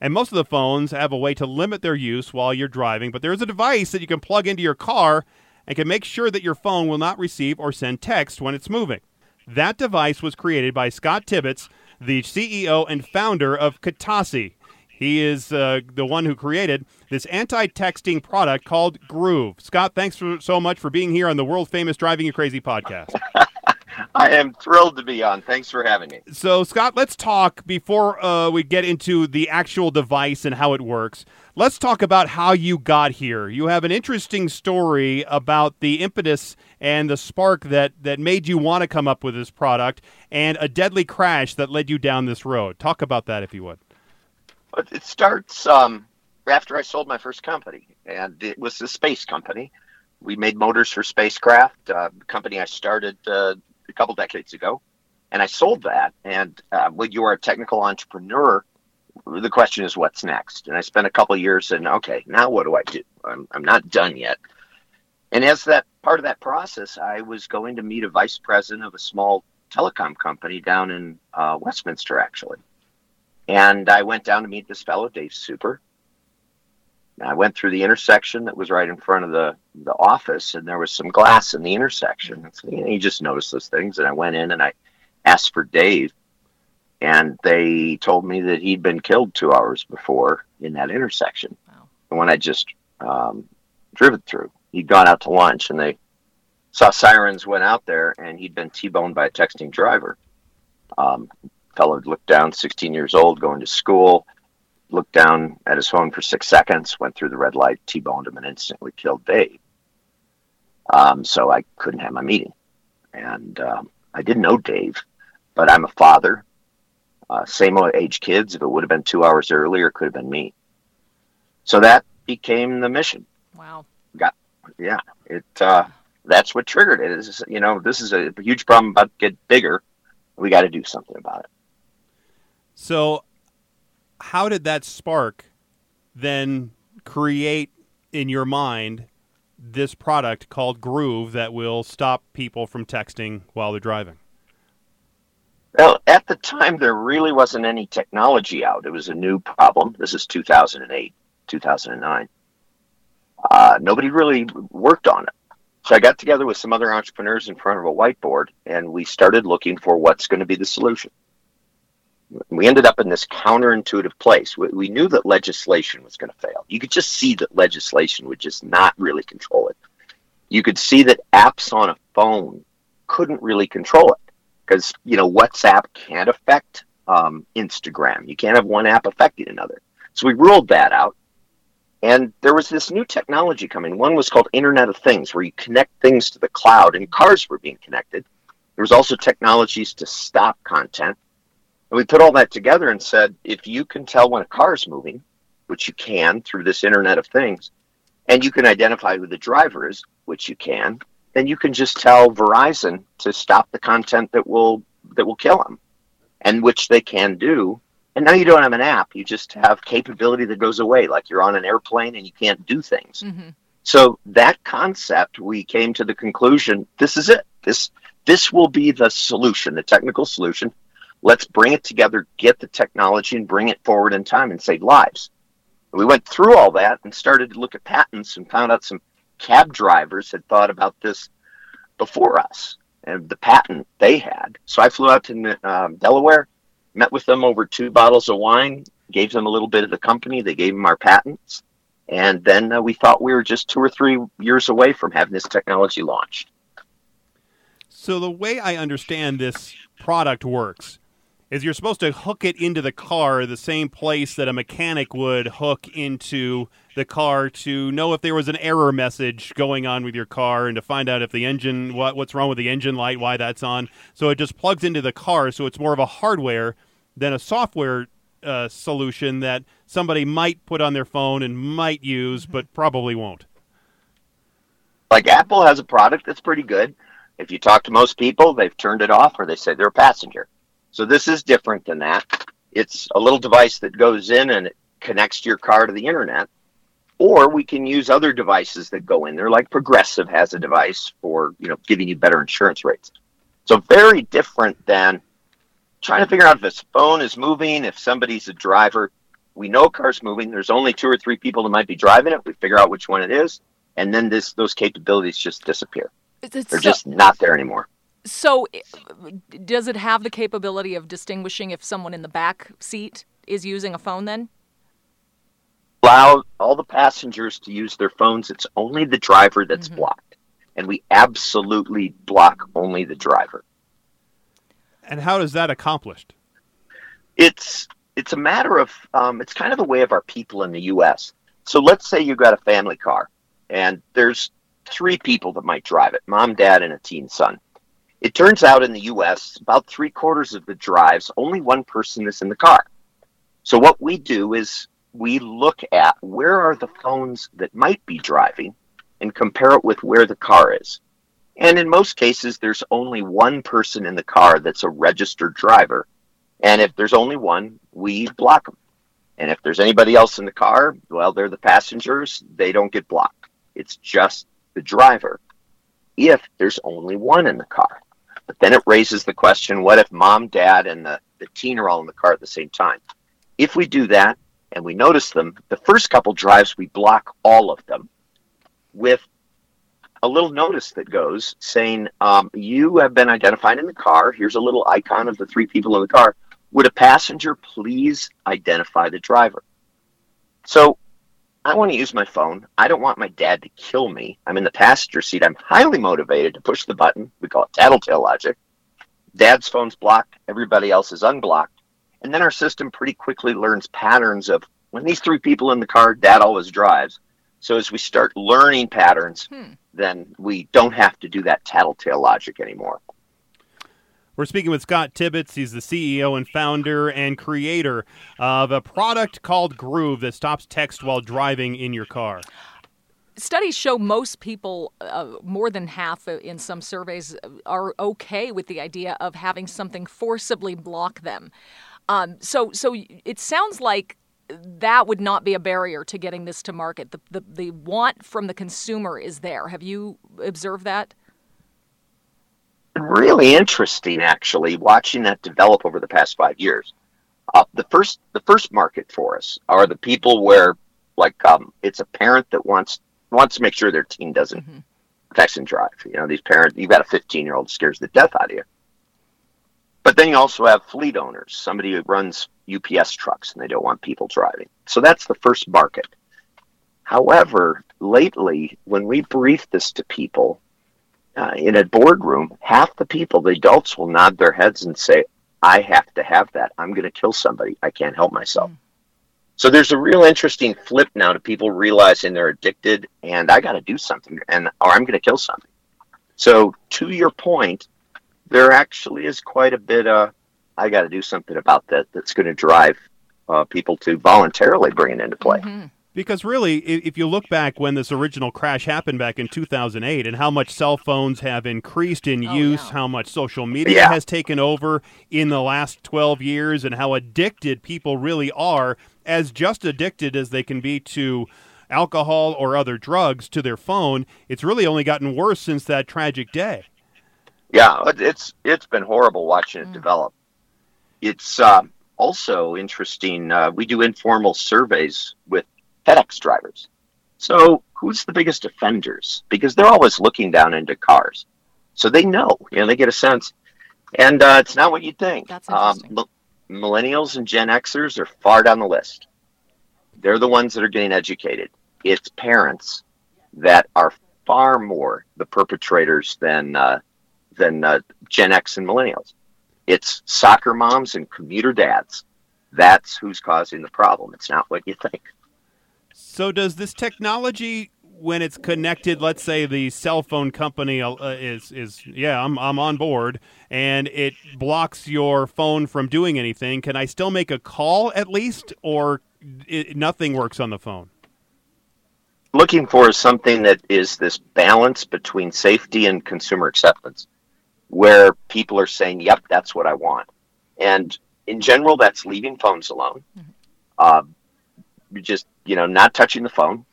And most of the phones have a way to limit their use while you're driving, but there's a device that you can plug into your car and can make sure that your phone will not receive or send text when it's moving. That device was created by Scott Tibbitts, the CEO and founder of Katasi. He is uh, the one who created this anti texting product called Groove. Scott, thanks for, so much for being here on the world famous Driving You Crazy podcast. I am thrilled to be on. Thanks for having me. So, Scott, let's talk before uh, we get into the actual device and how it works. Let's talk about how you got here. You have an interesting story about the impetus and the spark that, that made you want to come up with this product and a deadly crash that led you down this road. Talk about that, if you would. It starts um, after I sold my first company, and it was a space company. We made motors for spacecraft, uh, a company I started uh, a couple decades ago, and I sold that. And uh, when you are a technical entrepreneur, the question is what's next. And I spent a couple years and okay, now what do I do? I'm, I'm not done yet. And as that part of that process, I was going to meet a vice president of a small telecom company down in uh, Westminster, actually. And I went down to meet this fellow, Dave Super. I went through the intersection that was right in front of the, the office, and there was some glass in the intersection. And so, you know, you just notice those things. And I went in and I asked for Dave, and they told me that he'd been killed two hours before in that intersection. Wow. And when I just um, driven through, he'd gone out to lunch, and they saw sirens went out there, and he'd been T-boned by a texting driver. Um, fellow looked down, 16 years old, going to school, looked down at his phone for six seconds, went through the red light, T-boned him, and instantly killed Dave. Um, so I couldn't have my meeting. And um, I didn't know Dave, but I'm a father. Uh, same age kids. If it would have been two hours earlier, it could have been me. So that became the mission. Wow. Got Yeah, it. Uh, that's what triggered it. Is you know this is a huge problem about to get bigger. We got to do something about it. So, how did that spark then create in your mind this product called Groove that will stop people from texting while they're driving? Well, at the time, there really wasn't any technology out. It was a new problem. This is 2008, 2009. Uh, nobody really worked on it. So I got together with some other entrepreneurs in front of a whiteboard, and we started looking for what's going to be the solution. We ended up in this counterintuitive place. We, we knew that legislation was going to fail. You could just see that legislation would just not really control it. You could see that apps on a phone couldn't really control it because you know WhatsApp can't affect um, Instagram. You can't have one app affecting another. So we ruled that out, and there was this new technology coming. One was called Internet of Things, where you connect things to the cloud, and cars were being connected. There was also technologies to stop content, and we put all that together and said, if you can tell when a car is moving, which you can through this Internet of Things, and you can identify who the driver is, which you can, then you can just tell Verizon to stop the content that will that will kill them, and which they can do. And now you don't have an app; you just have capability that goes away, like you're on an airplane and you can't do things. hmm So that concept, we came to the conclusion: this is it. This this will be the solution, the technical solution. Let's bring it together, get the technology, and bring it forward in time and save lives. We went through all that and started to look at patents and found out some cab drivers had thought about this before us and the patent they had. So I flew out to um, Delaware, met with them over two bottles of wine, gave them a little bit of the company. They gave them our patents. And then uh, we thought we were just two or three years away from having this technology launched. So, the way I understand this product works is you're supposed to hook it into the car the same place that a mechanic would hook into the car to know if there was an error message going on with your car and to find out if the engine what what's wrong with the engine light why that's on. So it just plugs into the car so it's more of a hardware than a software uh, solution that somebody might put on their phone and might use but probably won't. Like apple has a product that's pretty good. If you talk to most people they've turned it off or they say they're a passenger so this is different than that. It's a little device that goes in and it connects your car to the internet. Or we can use other devices that go in there, like Progressive has a device for you know giving you better insurance rates. So very different than trying to figure out if this phone is moving, if somebody's a driver. We know a car's moving. There's only two or three people that might be driving it. We figure out which one it is, and then this those capabilities just disappear. It's They're so, just not there anymore. So, does it have the capability of distinguishing if someone in the back seat is using a phone then? Allow all the passengers to use their phones. It's only the driver that's mm-hmm. blocked. And we absolutely block only the driver. And how is that accomplished? It's it's a matter of um, it's kind of a way of our people in the U.S. So let's say you've got a family car, and there's three people that might drive it: mom, dad, and a teen son. It turns out in the US, about three quarters of the drives, only one person is in the car. So what we do is we look at where are the phones that might be driving and compare it with where the car is. And in most cases, there's only one person in the car that's a registered driver. And if there's only one, we block them. And if there's anybody else in the car, well, they're the passengers. They don't get blocked. It's just the driver if there's only one in the car. But then it raises the question what if mom, dad, and the, the teen are all in the car at the same time? If we do that and we notice them, the first couple drives, we block all of them with a little notice that goes saying, um, You have been identified in the car. Here's a little icon of the three people in the car. Would a passenger please identify the driver? So I want to use my phone. I don't want my dad to kill me. I'm in the passenger seat. I'm highly motivated to push the button. We call it tattletale logic. Dad's phone's blocked. Everybody else is unblocked. And then our system pretty quickly learns patterns of when these three people in the car, dad always drives. So as we start learning patterns, hmm. then we don't have to do that tattletale logic anymore. We're speaking with Scott Tibbitts. He's the CEO and founder and creator of a product called Groove that stops text while driving in your car. Studies show most people, uh, more than half in some surveys, are okay with the idea of having something forcibly block them. Um, so, so it sounds like that would not be a barrier to getting this to market. The, the, the want from the consumer is there. Have you observed that? Really interesting actually watching that develop over the past five years. Uh, the first the first market for us are the people where like um, it's a parent that wants wants to make sure their teen doesn't mm-hmm. text and drive. You know, these parents you've got a 15 year old scares the death out of you. But then you also have fleet owners, somebody who runs UPS trucks and they don't want people driving. So that's the first market. However, lately, when we brief this to people, uh, in a boardroom, half the people, the adults, will nod their heads and say, I have to have that. I'm going to kill somebody. I can't help myself. Mm. So there's a real interesting flip now to people realizing they're addicted and I got to do something and or I'm going to kill something. So to your point, there actually is quite a bit of I got to do something about that that's going to drive uh, people to voluntarily bring it into play. Mm-hmm. Because really, if you look back when this original crash happened back in 2008 and how much cell phones have increased in oh, use, yeah. how much social media yeah. has taken over in the last 12 years, and how addicted people really are, as just addicted as they can be to alcohol or other drugs to their phone, it's really only gotten worse since that tragic day. Yeah, it's it's been horrible watching it mm. develop it's uh, also interesting. Uh, we do informal surveys with FedEx drivers. So, who's the biggest offenders? Because they're always looking down into cars, so they know. You know, they get a sense, and uh, it's not what you think. That's interesting. Um, millennials and Gen Xers are far down the list. They're the ones that are getting educated. It's parents that are far more the perpetrators than uh, than uh, Gen X and millennials. It's soccer moms and commuter dads. That's who's causing the problem. It's not what you think. So, does this technology, when it's connected, let's say the cell phone company uh, is is yeah, I'm I'm on board, and it blocks your phone from doing anything? Can I still make a call at least, or it, nothing works on the phone? Looking for something that is this balance between safety and consumer acceptance, where people are saying, "Yep, that's what I want," and in general, that's leaving phones alone. Mm-hmm. Uh, just you know not touching the phone.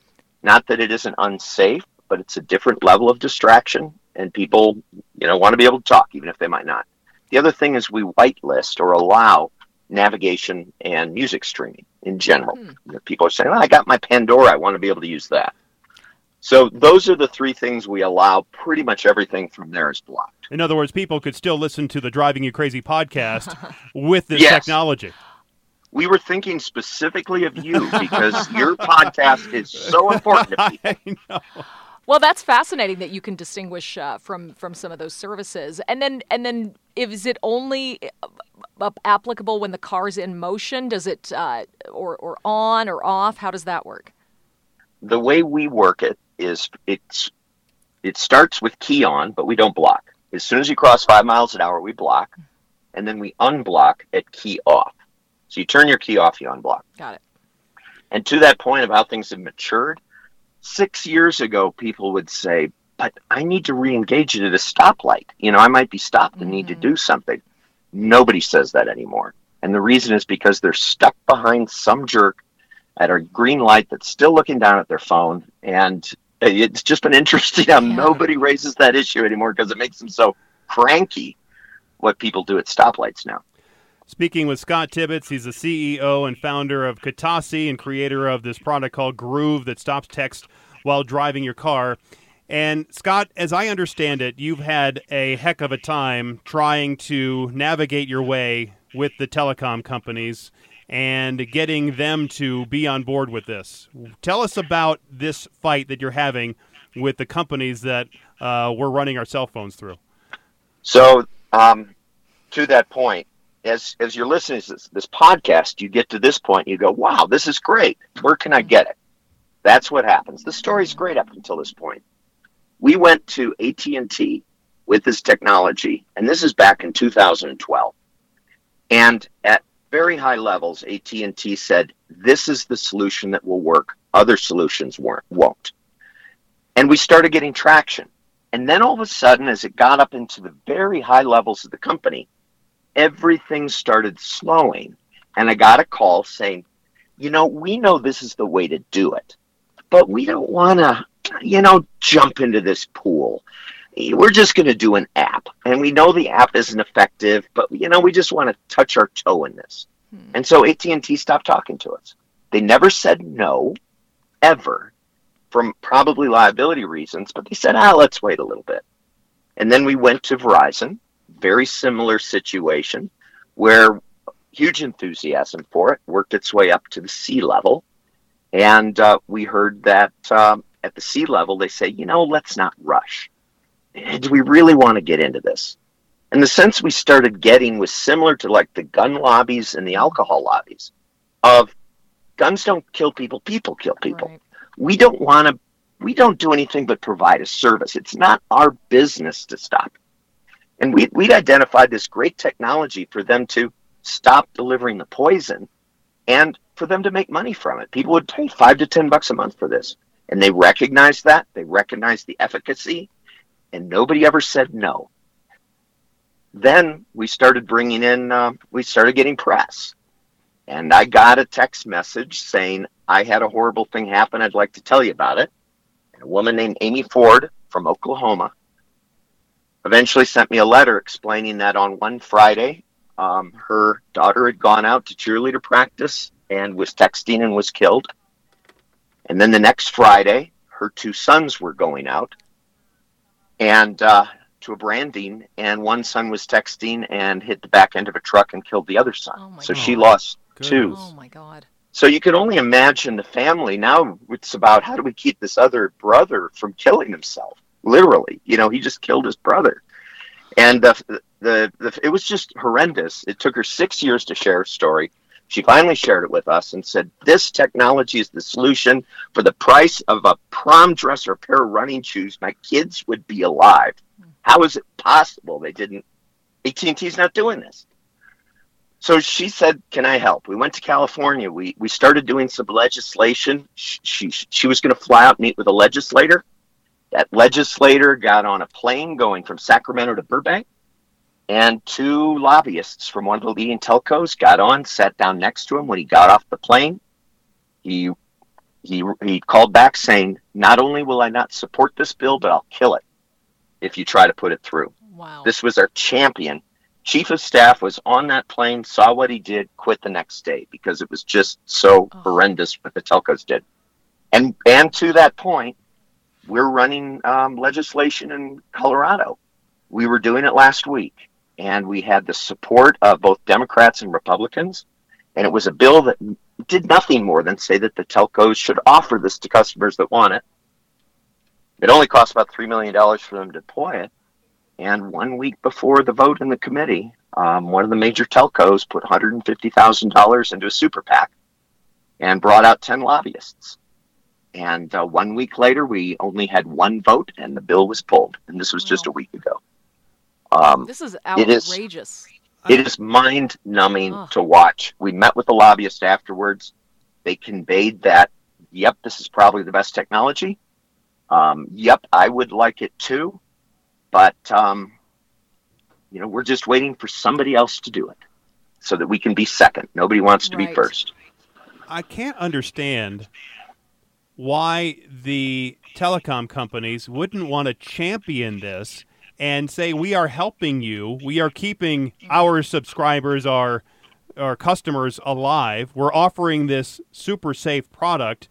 Not that it isn't unsafe but it's a different level of distraction and people you know want to be able to talk even if they might not. The other thing is we whitelist or allow navigation and music streaming in general. Mm. you know, people are saying well, i got my pandora. I want to be able to use that. So those are the three things we allow pretty much everything from there is blocked. In other words people could still listen to the driving you crazy podcast with this yes. technology we were thinking specifically of you because your podcast is so important to people. Well, that's fascinating that you can distinguish uh, from from some of those services, and then and then is it only uh, applicable when the car's in motion? Does it uh, or or on or off? How does that work? The way we work it is it's it starts with key on, but we don't block. As soon as you cross five miles an hour, we block, and then we unblock at key off. So you turn your key off, you unblock. Got it. And to that point of how things have matured, six years ago, people would say, but I need to re-engage it at a stoplight. You know, I might be stopped and mm-hmm. need to mm-hmm. do something. Nobody says that anymore. And the reason is because they're stuck behind some jerk at a green light that's still looking down at their phone. And it's just been interesting how yeah. nobody raises that issue anymore because it makes them so cranky what people do at stoplights now. Speaking with Scott Tibbitts, he's the CEO and founder of Katasi and creator of this product called Groove that stops text while driving your car. And Scott, as I understand it, you've had a heck of a time trying to navigate your way with the telecom companies and getting them to be on board with this. Tell us about this fight that you're having with the companies that uh, we're running our cell phones through. So, um, to that point, as as you're listening to this, this podcast, you get to this point, you go, "Wow, this is great. Where can I get it?" That's what happens. The story's great up until this point. We went to AT and T with this technology, and this is back in 2012. And at very high levels, AT and T said, "This is the solution that will work. Other solutions weren't, won't." And we started getting traction. And then all of a sudden, as it got up into the very high levels of the company, everything started slowing. And I got a call saying, you know, we know this is the way to do it, but we don't want to, you know, jump into this pool. We're just going to do an app. And we know the app isn't effective, but, you know, we just want to touch our toe in this. Hmm. And so AT&T stopped talking to us. They never said no, ever, from probably liability reasons, but they said, ah, let's wait a little bit. And then we went to Verizon very similar situation where huge enthusiasm for it worked its way up to the C-level. And uh, we heard that um, at the C-level, they say, you know, let's not rush. Do we really want to get into this? And the sense we started getting was similar to like the gun lobbies and the alcohol lobbies of guns don't kill people, people kill people. Right. We don't want to, we don't do anything but provide a service. It's not our business to stop and we, we'd identified this great technology for them to stop delivering the poison and for them to make money from it. People would pay five to 10 bucks a month for this. And they recognized that. They recognized the efficacy. And nobody ever said no. Then we started bringing in, uh, we started getting press. And I got a text message saying, I had a horrible thing happen. I'd like to tell you about it. And a woman named Amy Ford from Oklahoma eventually sent me a letter explaining that on one Friday, um, her daughter had gone out to cheerleader practice and was texting and was killed. And then the next Friday, her two sons were going out and uh, to a branding, and one son was texting and hit the back end of a truck and killed the other son. Oh my so God. she lost two. Oh my God. So you can only imagine the family. Now it's about how do we keep this other brother from killing himself? Literally, you know, he just killed his brother, and the, the the it was just horrendous. It took her six years to share her story. She finally shared it with us and said, "This technology is the solution. For the price of a prom dress or a pair of running shoes, my kids would be alive. How is it possible they didn't? AT&T's not doing this." So she said, "Can I help?" We went to California. We we started doing some legislation. She she, she was going to fly out and meet with a legislator. That legislator got on a plane going from Sacramento to Burbank, and two lobbyists from one of the leading telcos got on, sat down next to him. When he got off the plane, he he he called back saying, "Not only will I not support this bill, but I'll kill it if you try to put it through." Wow. This was our champion. Chief of staff was on that plane, saw what he did, quit the next day because it was just so Oh. horrendous what the telcos did. And and to that point, we're running um, legislation in Colorado. We were doing it last week, and we had the support of both Democrats and Republicans. And it was a bill that did nothing more than say that the telcos should offer this to customers that want it. It only costs about $3 million for them to deploy it. And one week before the vote in the committee, um, one of the major telcos put $150,000 into a super PAC and brought out 10 lobbyists. And uh, one week later, we only had one vote and the bill was pulled. And this was just a week ago. Um, This is outrageous. it is mind numbing Ugh. to watch. We met with the lobbyist afterwards. They conveyed that, yep, this is probably the best technology. Um, yep, I would like it too. But, um, you know, we're just waiting for somebody else to do it so that we can be second. Nobody wants to be first. I can't understand why the telecom companies wouldn't want to champion this and say we are helping you, we are keeping our subscribers, our our customers alive. We're offering this super safe product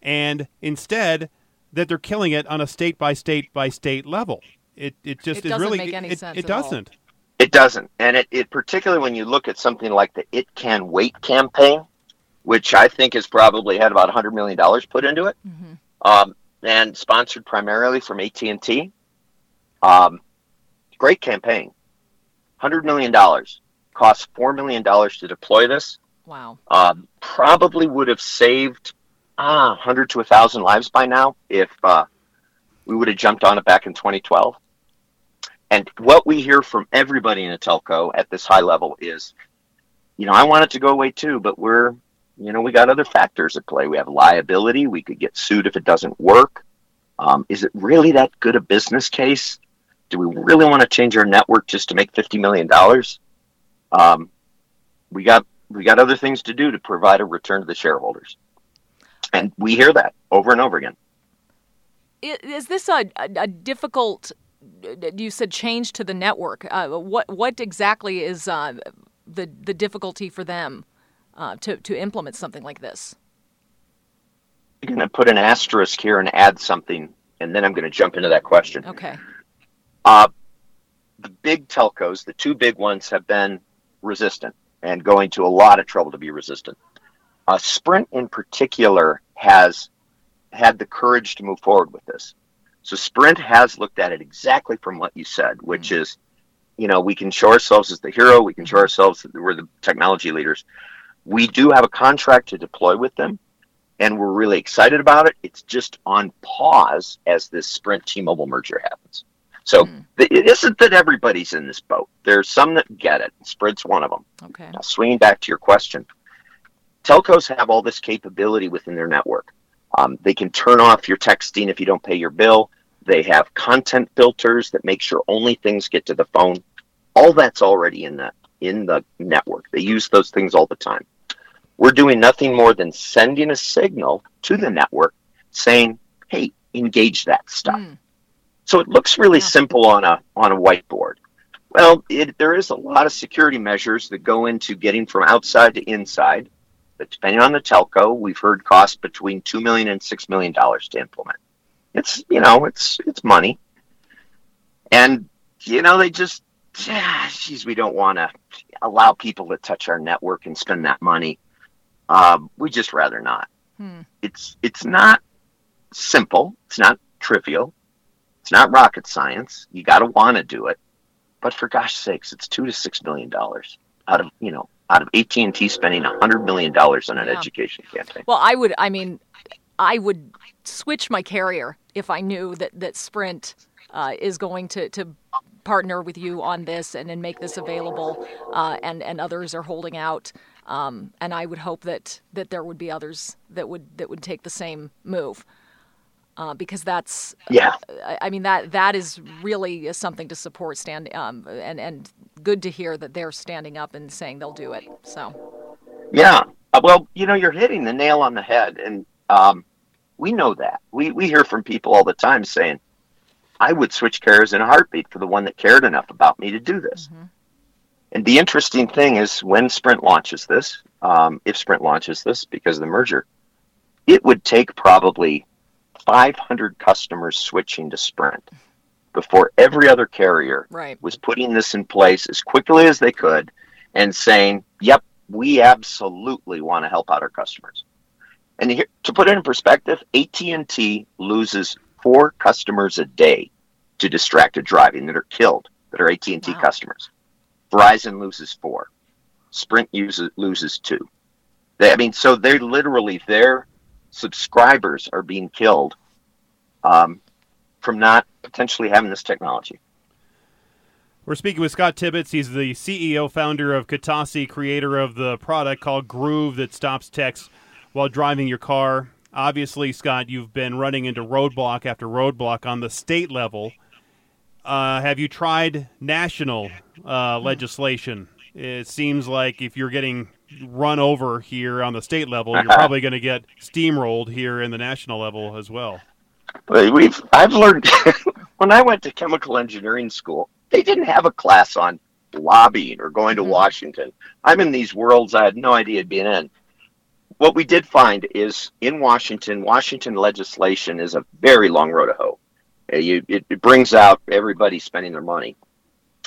and instead that they're killing it on a state by state by state level. It it just It is doesn't really make any it, sense it at doesn't. It doesn't. And it, it particularly when you look at something like the It Can Wait campaign, which I think has probably had about $100 million put into it. Mhm. um, and sponsored primarily from AT and T. Um, great campaign, hundred million dollars. Cost four million dollars to deploy this. Wow. Um, probably would have saved ah, hundred to a thousand lives by now if uh, we would have jumped on it back in 2012. And what we hear from everybody in a telco at this high level is, you know, I want it to go away too, but we're you know, we got other factors at play. We have liability. We could get sued if it doesn't work. Um, is it really that good a business case? Do we really want to change our network just to make fifty million dollars? Um, we got we got other things to do to provide a return to the shareholders, and we hear that over and over again. Is this a, a, a difficult? You said change to the network. Uh, what what exactly is uh, the the difficulty for them uh, to to implement something like this? I'm going to put an asterisk here and add something, and then I'm going to jump into that question. Okay. Uh, the big telcos, the two big ones, have been resistant and going to a lot of trouble to be resistant. Uh, Sprint, in particular, has had the courage to move forward with this. So Sprint has looked at it exactly from what you said, which is, you know, we can show ourselves as the hero. We can show ourselves that we're the technology leaders. We do have a contract to deploy with them, and we're really excited about it. It's just on pause as this Sprint T-Mobile merger happens. So th- it isn't that everybody's in this boat. There's some that get it. Sprint's one of them. Okay. Now, swinging back to your question, telcos have all this capability within their network. Um, they can turn off your texting if you don't pay your bill. They have content filters that make sure only things get to the phone. All that's already in the in the network. They use those things all the time. We're doing nothing more than sending a signal to the network saying, "Hey, engage that stuff." Mm. So it looks really Yeah. simple on a on a whiteboard. Well, it, there is a lot of security measures that go into getting from outside to inside. But depending on the telco, we've heard cost between two million and six million dollars to implement. It's you know it's it's money, and you know they just geez we don't want to allow people to touch our network and spend that money. Um, we just rather not. Hmm. It's it's not simple. It's not trivial. It's not rocket science. You got to want to do it. But for gosh sakes, it's two to six million dollars out of you know out of AT and T spending a hundred million dollars on an Yeah. education campaign. Well, I would. I mean, I would switch my carrier if I knew that that Sprint uh, is going to to partner with you on this and then make this available, uh, and and others are holding out. Um, and I would hope that that there would be others that would that would take the same move. Uh, because that's, Yeah, I I mean that that is really something to support. Stand um, and and good to hear that they're standing up and saying they'll do it. So yeah. Uh, Well, you know, you're hitting the nail on the head, and um, we know that. We we hear from people all the time saying, "I would switch carriers in a heartbeat for the one that cared enough about me to do this." And the interesting thing is, when Sprint launches this, um, if Sprint launches this because of the merger, it would take probably 500 customers switching to Sprint before every other carrier right, was putting this in place as quickly as they could and saying, "Yep, we absolutely want to help out our customers." And here, to put it in perspective, AT&T loses four customers a day to distracted driving that are killed that are AT&T Wow. customers. Verizon loses four. Sprint uses loses two. They, I mean, so they're literally their subscribers are being killed um, from not potentially having this technology. We're speaking with Scott Tibbitts. He's the CEO, founder of Katasi, creator of the product called Groove that stops texts while driving your car. Obviously, Scott, you've been running into roadblock after roadblock on the state level. Uh, have you tried national uh, legislation? It seems like if you're getting run over here on the state level, you're probably going to get steamrolled here in the national level as well. We've I've learned when I went to chemical engineering school, they didn't have a class on lobbying or going to Mhm. Washington. I'm in these worlds I had no idea being in. What we did find is in Washington, Washington legislation is a very long road to hoe. Uh, You, it, it brings out everybody spending their money.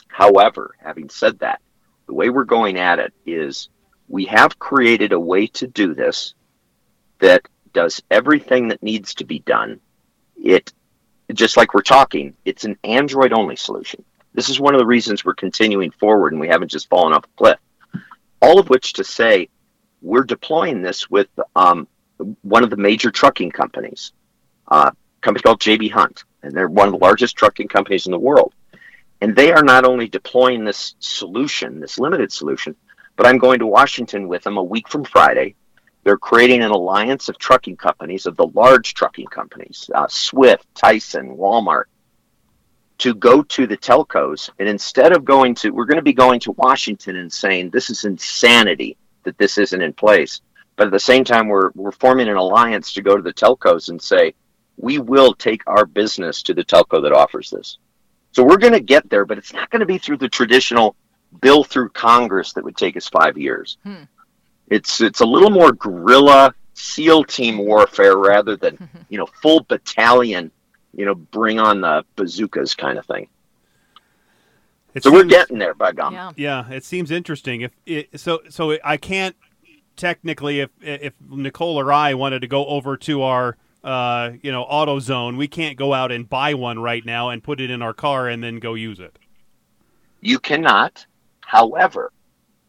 However, having said that, the way we're going at it is we have created a way to do this that does everything that needs to be done. It just like we're talking it's an android only solution. This is one of the reasons we're continuing forward and we haven't just fallen off a cliff. All of which to say we're deploying this with um, one of the major trucking companies uh, a company called jb hunt and they're one of the largest trucking companies in the world and they are not only deploying this solution this limited solution but i'm going to washington with them a week from friday they're creating an alliance of trucking companies, of the large trucking companies, uh, Swift, Tyson, Walmart, to go to the telcos. And instead of going to, we're going to be going to Washington and saying, this is insanity that this isn't in place. But at the same time, we're, we're forming an alliance to go to the telcos and say, we will take our business to the telco that offers this. So we're going to get there, but it's not going to be through the traditional bill through Congress that would take us five years. Hmm. It's it's a little more guerrilla SEAL team warfare rather than you know full battalion, you know, bring on the bazookas kind of thing. It So we're getting there, by gum. yeah. Yeah, it seems interesting. If it, so, so I can't technically, if if Nicole or I wanted to go over to our uh, you know AutoZone, we can't go out and buy one right now and put it in our car and then go use it. You cannot, however,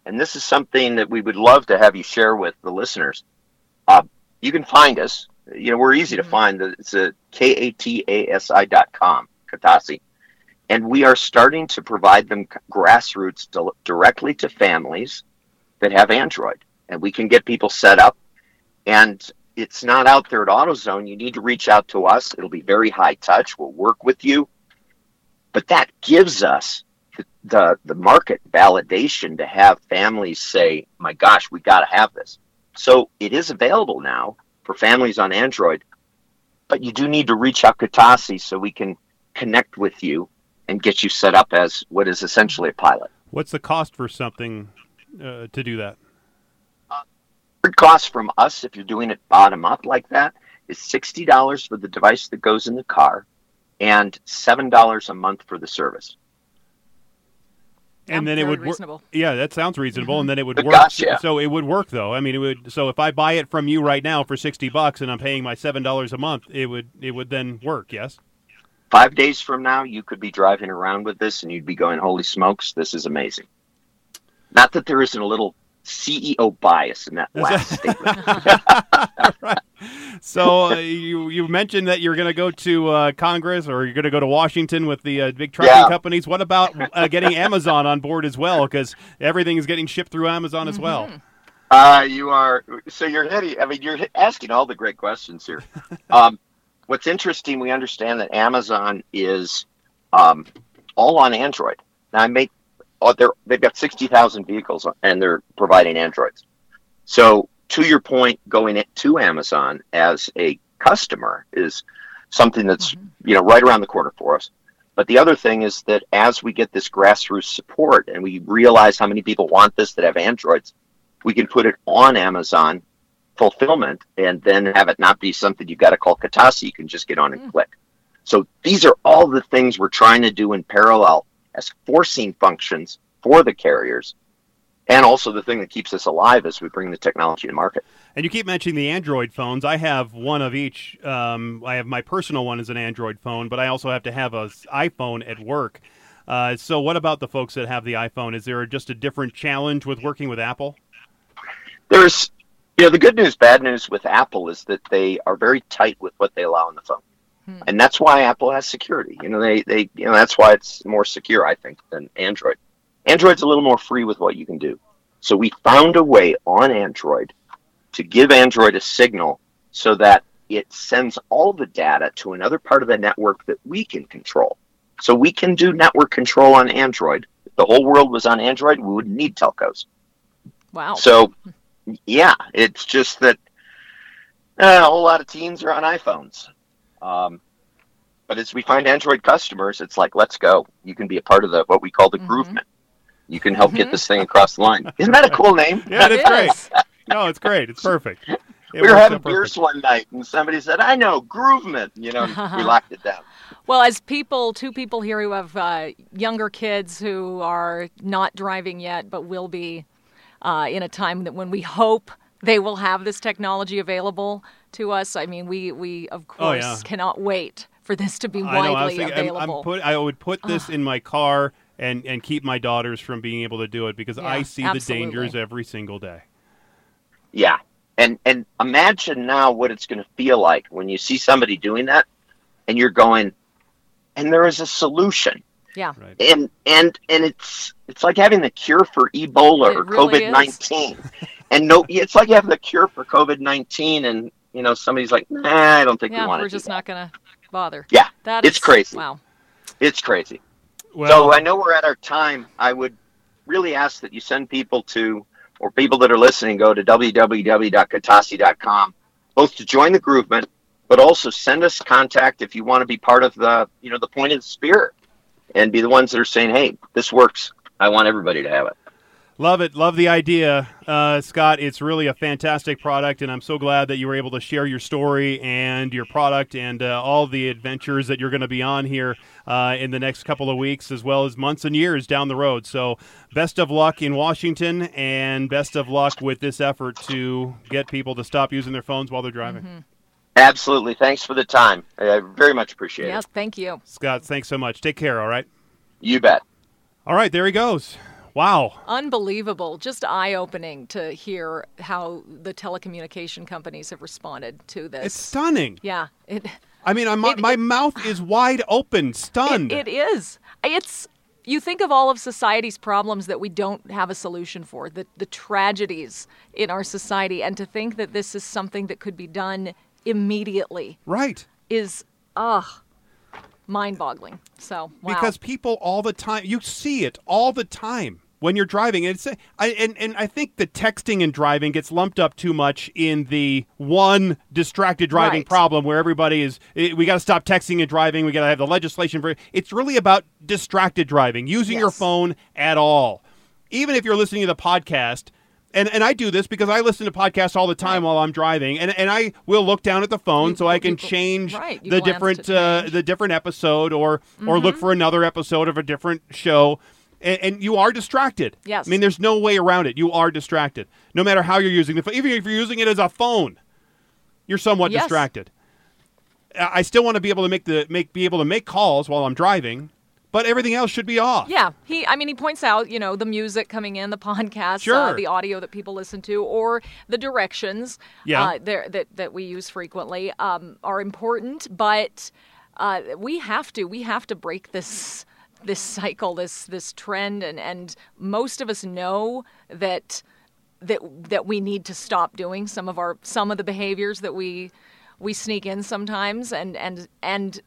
and this is something that we would love to have you share with the listeners. Uh, you can find us. You know, we're easy to Mhm. find. It's a k a t a s i dot com, Katasi, and we are starting to provide them grassroots di- directly to families that have Android, and we can get people set up. And it's not out there at AutoZone. You need to reach out to us. It'll be very high touch. We'll work with you, but that gives us the, the, market validation to have families say, my gosh, we got to have this. So it is available now for families on Android, but you do need to reach out to Katasi so we can connect with you and get you set up as what is essentially a pilot. What's the cost for something uh, to do that? The cost from us, if you're doing it bottom up like that, is sixty dollars for the device that goes in the car, and seven dollars a month for the service. and Yeah, then it very would work. Yeah, that sounds reasonable. Mm-hmm. And then it would Good work. gosh, yeah. So it would work though. I mean, it would. So if I buy it from you right now for sixty bucks and I'm paying my seven dollars a month, it would it would then work. Yes. Five days from now, you could be driving around with this, and you'd be going, "Holy smokes, this is amazing!" Not that there isn't a little CEO bias in that last statement. right. So uh, you you mentioned that you're going to go to uh, Congress or you're going to go to Washington with the uh, big trucking Yeah. companies. What about uh, getting Amazon on board as well? Because everything is getting shipped through Amazon as well. Uh, you are so you're hitting. I mean, you're asking all the great questions here. Um, what's interesting, we understand that Amazon is um, all on Android. Now, I make. Oh, they're they've got sixty thousand vehicles, and they're providing Androids. So, to your point, going to Amazon as a customer is something that's mm-hmm. you know right around the corner for us. But the other thing is that as we get this grassroots support and we realize how many people want this that have Androids, we can put it on Amazon fulfillment and then have it not be something you've got to call Katasi. You can just get on and mm. click. So these are all the things we're trying to do in parallel as forcing functions for the carriers. And also the thing that keeps us alive as we bring the technology to market. And you keep mentioning the Android phones. I have one of each. Um, I have my personal one is an Android phone, but I also have to have a s- iPhone at work. Uh, so, what about the folks that have the iPhone? Is there just a different challenge with working with Apple? There's, you know, the good news, bad news with Apple is that they are very tight with what they allow on the phone. And that's why Apple has security. You know, they, they, you know, that's why it's more secure, I think, than Android. Android's a little more free with what you can do. So we found a way on Android to give Android a signal so that it sends all the data to another part of the network that we can control. So we can do network control on Android. If the whole world was on Android, we wouldn't need telcos. Wow. So, yeah, it's just that uh, a whole lot of teens are on iPhones. Um, but as we find Android customers, it's like, let's go. You can be a part of the what we call the groovement. You can help get this thing across the line. Isn't that a cool name? Yeah, It that's great. No, it's great. It's perfect. It we were having out beers one night, and somebody said, "I know groovement." You know, we locked it down. Well, as people, two people here who have uh, younger kids who are not driving yet, but will be uh, in a time that when we hope they will have this technology available to us. I mean, we we of Oh, course yeah. cannot wait for this to be I know. I was widely I'm, available. I'm put, I would put this in my car and, and keep my daughters from being able to do it because I see absolutely. the dangers every single day. Yeah, and and imagine now what it's going to feel like when you see somebody doing that, and you're going, and there is a solution. yeah, Right. and and and it's it's like having the cure for Ebola It or really COVID nineteen, and no, it's like having the cure for COVID nineteen, and you know somebody's like, nah, I don't think yeah. we want it. We're to. just not going to bother. Yeah, that it's is- crazy. Wow. It's crazy. Well, so I know we're at our time. I would really ask that you send people to, or people that are listening, go to www.katasi.com, both to join the groovement, but also send us contact if you want to be part of the, you know, the point of the spirit, and be the ones that are saying, hey, this works. I want everybody to have it. Love it. Love the idea, uh, Scott. It's really a fantastic product, and I'm so glad that you were able to share your story and your product and uh, all the adventures that you're going to be on here uh, in the next couple of weeks, as well as months and years down the road. So, best of luck in Washington, and best of luck with this effort to get people to stop using their phones while they're driving. Absolutely. Thanks for the time. I very much appreciate Yes, it. thank you. Scott, thanks so much. Take care. All right. You bet. All right. There he goes. Wow. Unbelievable. Just eye opening to hear how the telecommunication companies have responded to this. It's stunning. yeah. It, I mean, I'm, It- my it- mouth is wide open, stunned. It, is. It's. You think of all of society's problems that we don't have a solution for, the, the tragedies in our society, and to think that this is something that could be done immediately right. is, ugh, mind boggling. So, wow. because people all the time you see it all the time when you're driving. And, it's, I, and, and I think the texting and driving gets lumped up too much in the one distracted driving Right. problem where everybody is, eh, we got to stop texting and driving. We got to have the legislation for It's really about distracted driving, using your phone at all. Even if you're listening to the podcast, and, and I do this because I listen to podcasts all the time while I'm driving, and, and I will look down at the phone You- so I can gl- change right, the different uh. Mm-hmm. the different episode or or look for another episode of a different show. And, and you are distracted. Yes. I mean, there's no way around it. You are distracted, no matter how you're using the phone. Even if you're using it as a phone, you're somewhat Yes. distracted. I I still want to be able to make the make be able to make calls while I'm driving, but everything else should be off. Yeah, he. I mean, he points out, you know, the music coming in, the podcast, uh, Sure. the audio that people listen to, or the directions Yeah. uh, there, that that we use frequently um, are important. But uh, we have to we have to break this this cycle, this this trend, and and most of us know that that that we need to stop doing some of our some of the behaviors that we we sneak in sometimes, and and and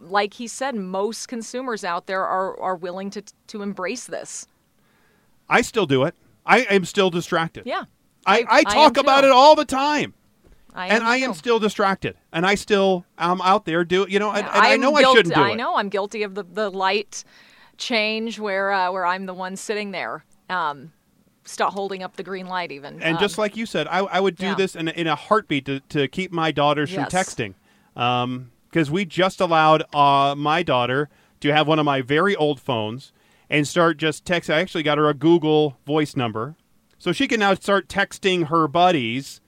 like he said, most consumers out there are, are willing to to embrace this. I still do it. I am still distracted. Yeah. I, I, I talk about it all the time. I and I am still distracted, and I still am out there do you know, and, Yeah, and I I'm know I shouldn't do it. I know I'm guilty of the, the light change where uh, where I'm the one sitting there, um, stop holding up the green light even. And Um, just like you said, I, I would do yeah. this in, a- in a heartbeat to, to keep my daughters Yes. from texting. Because we just allowed uh, my daughter to have one of my very old phones and start just texting. I actually got her a Google voice number. So she can now start texting her buddies,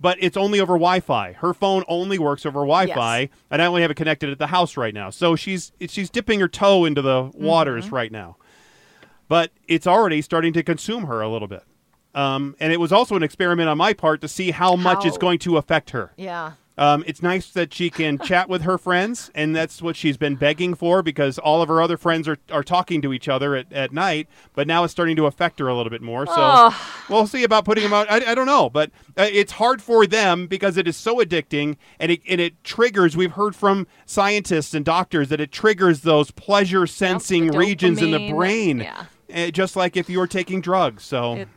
but it's only over Wi Fi. Her phone only works over Wi Fi, Yes. and I only have it connected at the house right now. So she's, she's dipping her toe into the waters Mm-hmm. right now but it's already starting to consume her a little bit. Um, and it was also an experiment on my part to see how much it's going to affect her. yeah, Um, it's nice that she can chat with her friends, and that's what she's been begging for because all of her other friends are, are talking to each other at, at night, but now it's starting to affect her a little bit more. So Ugh. we'll see about putting them out. I, I don't know, but uh, it's hard for them because it is so addicting and it, and it triggers. We've heard from scientists and doctors that it triggers those pleasure sensing regions in the brain, yeah. uh, just like if you were taking drugs. So. It-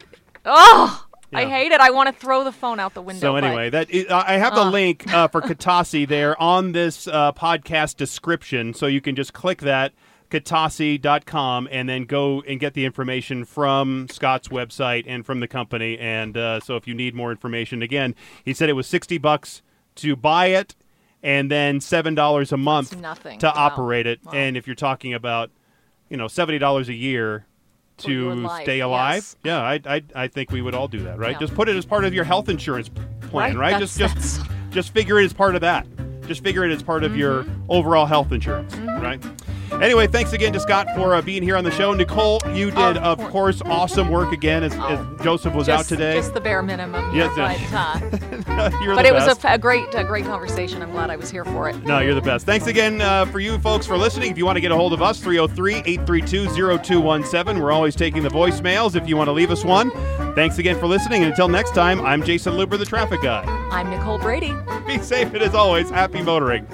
oh, I hate it. I want to throw the phone out the window. So but- anyway, that is, I have the Ugh. link uh, for Katasi there on this uh, podcast description, so you can just click that katasi.com and then go and get the information from Scott's website and from the company. And uh, so if you need more information, again, he said it was sixty bucks to buy it, and then seven dollars a month to Wow. operate it. Wow. And if you're talking about, you know, seventy dollars a year. Your To stay alive, yes. yeah, I, I, I think we would all do that, right? Yeah. Just put it as part of your health insurance plan, right? That's- just just just figure it as part of that. Just figure it as part of your Mm-hmm. overall health insurance, right? Anyway, thanks again to Scott for uh, being here on the show. Nicole, you did, of, Of course, awesome work again as, as Joseph was just, out today. Just the bare minimum. Here, Yes, but uh, You're but the it was a, best. a great a great conversation. I'm glad I was here for it. No, you're the best. Thanks again uh, for you folks for listening. If you want to get a hold of us, 303 832 0217. We're always taking the voicemails if you want to leave us one. Thanks again for listening. And until next time, I'm Jayson Luber, the traffic guy. I'm Nicole Brady. Be safe and as always, happy motoring.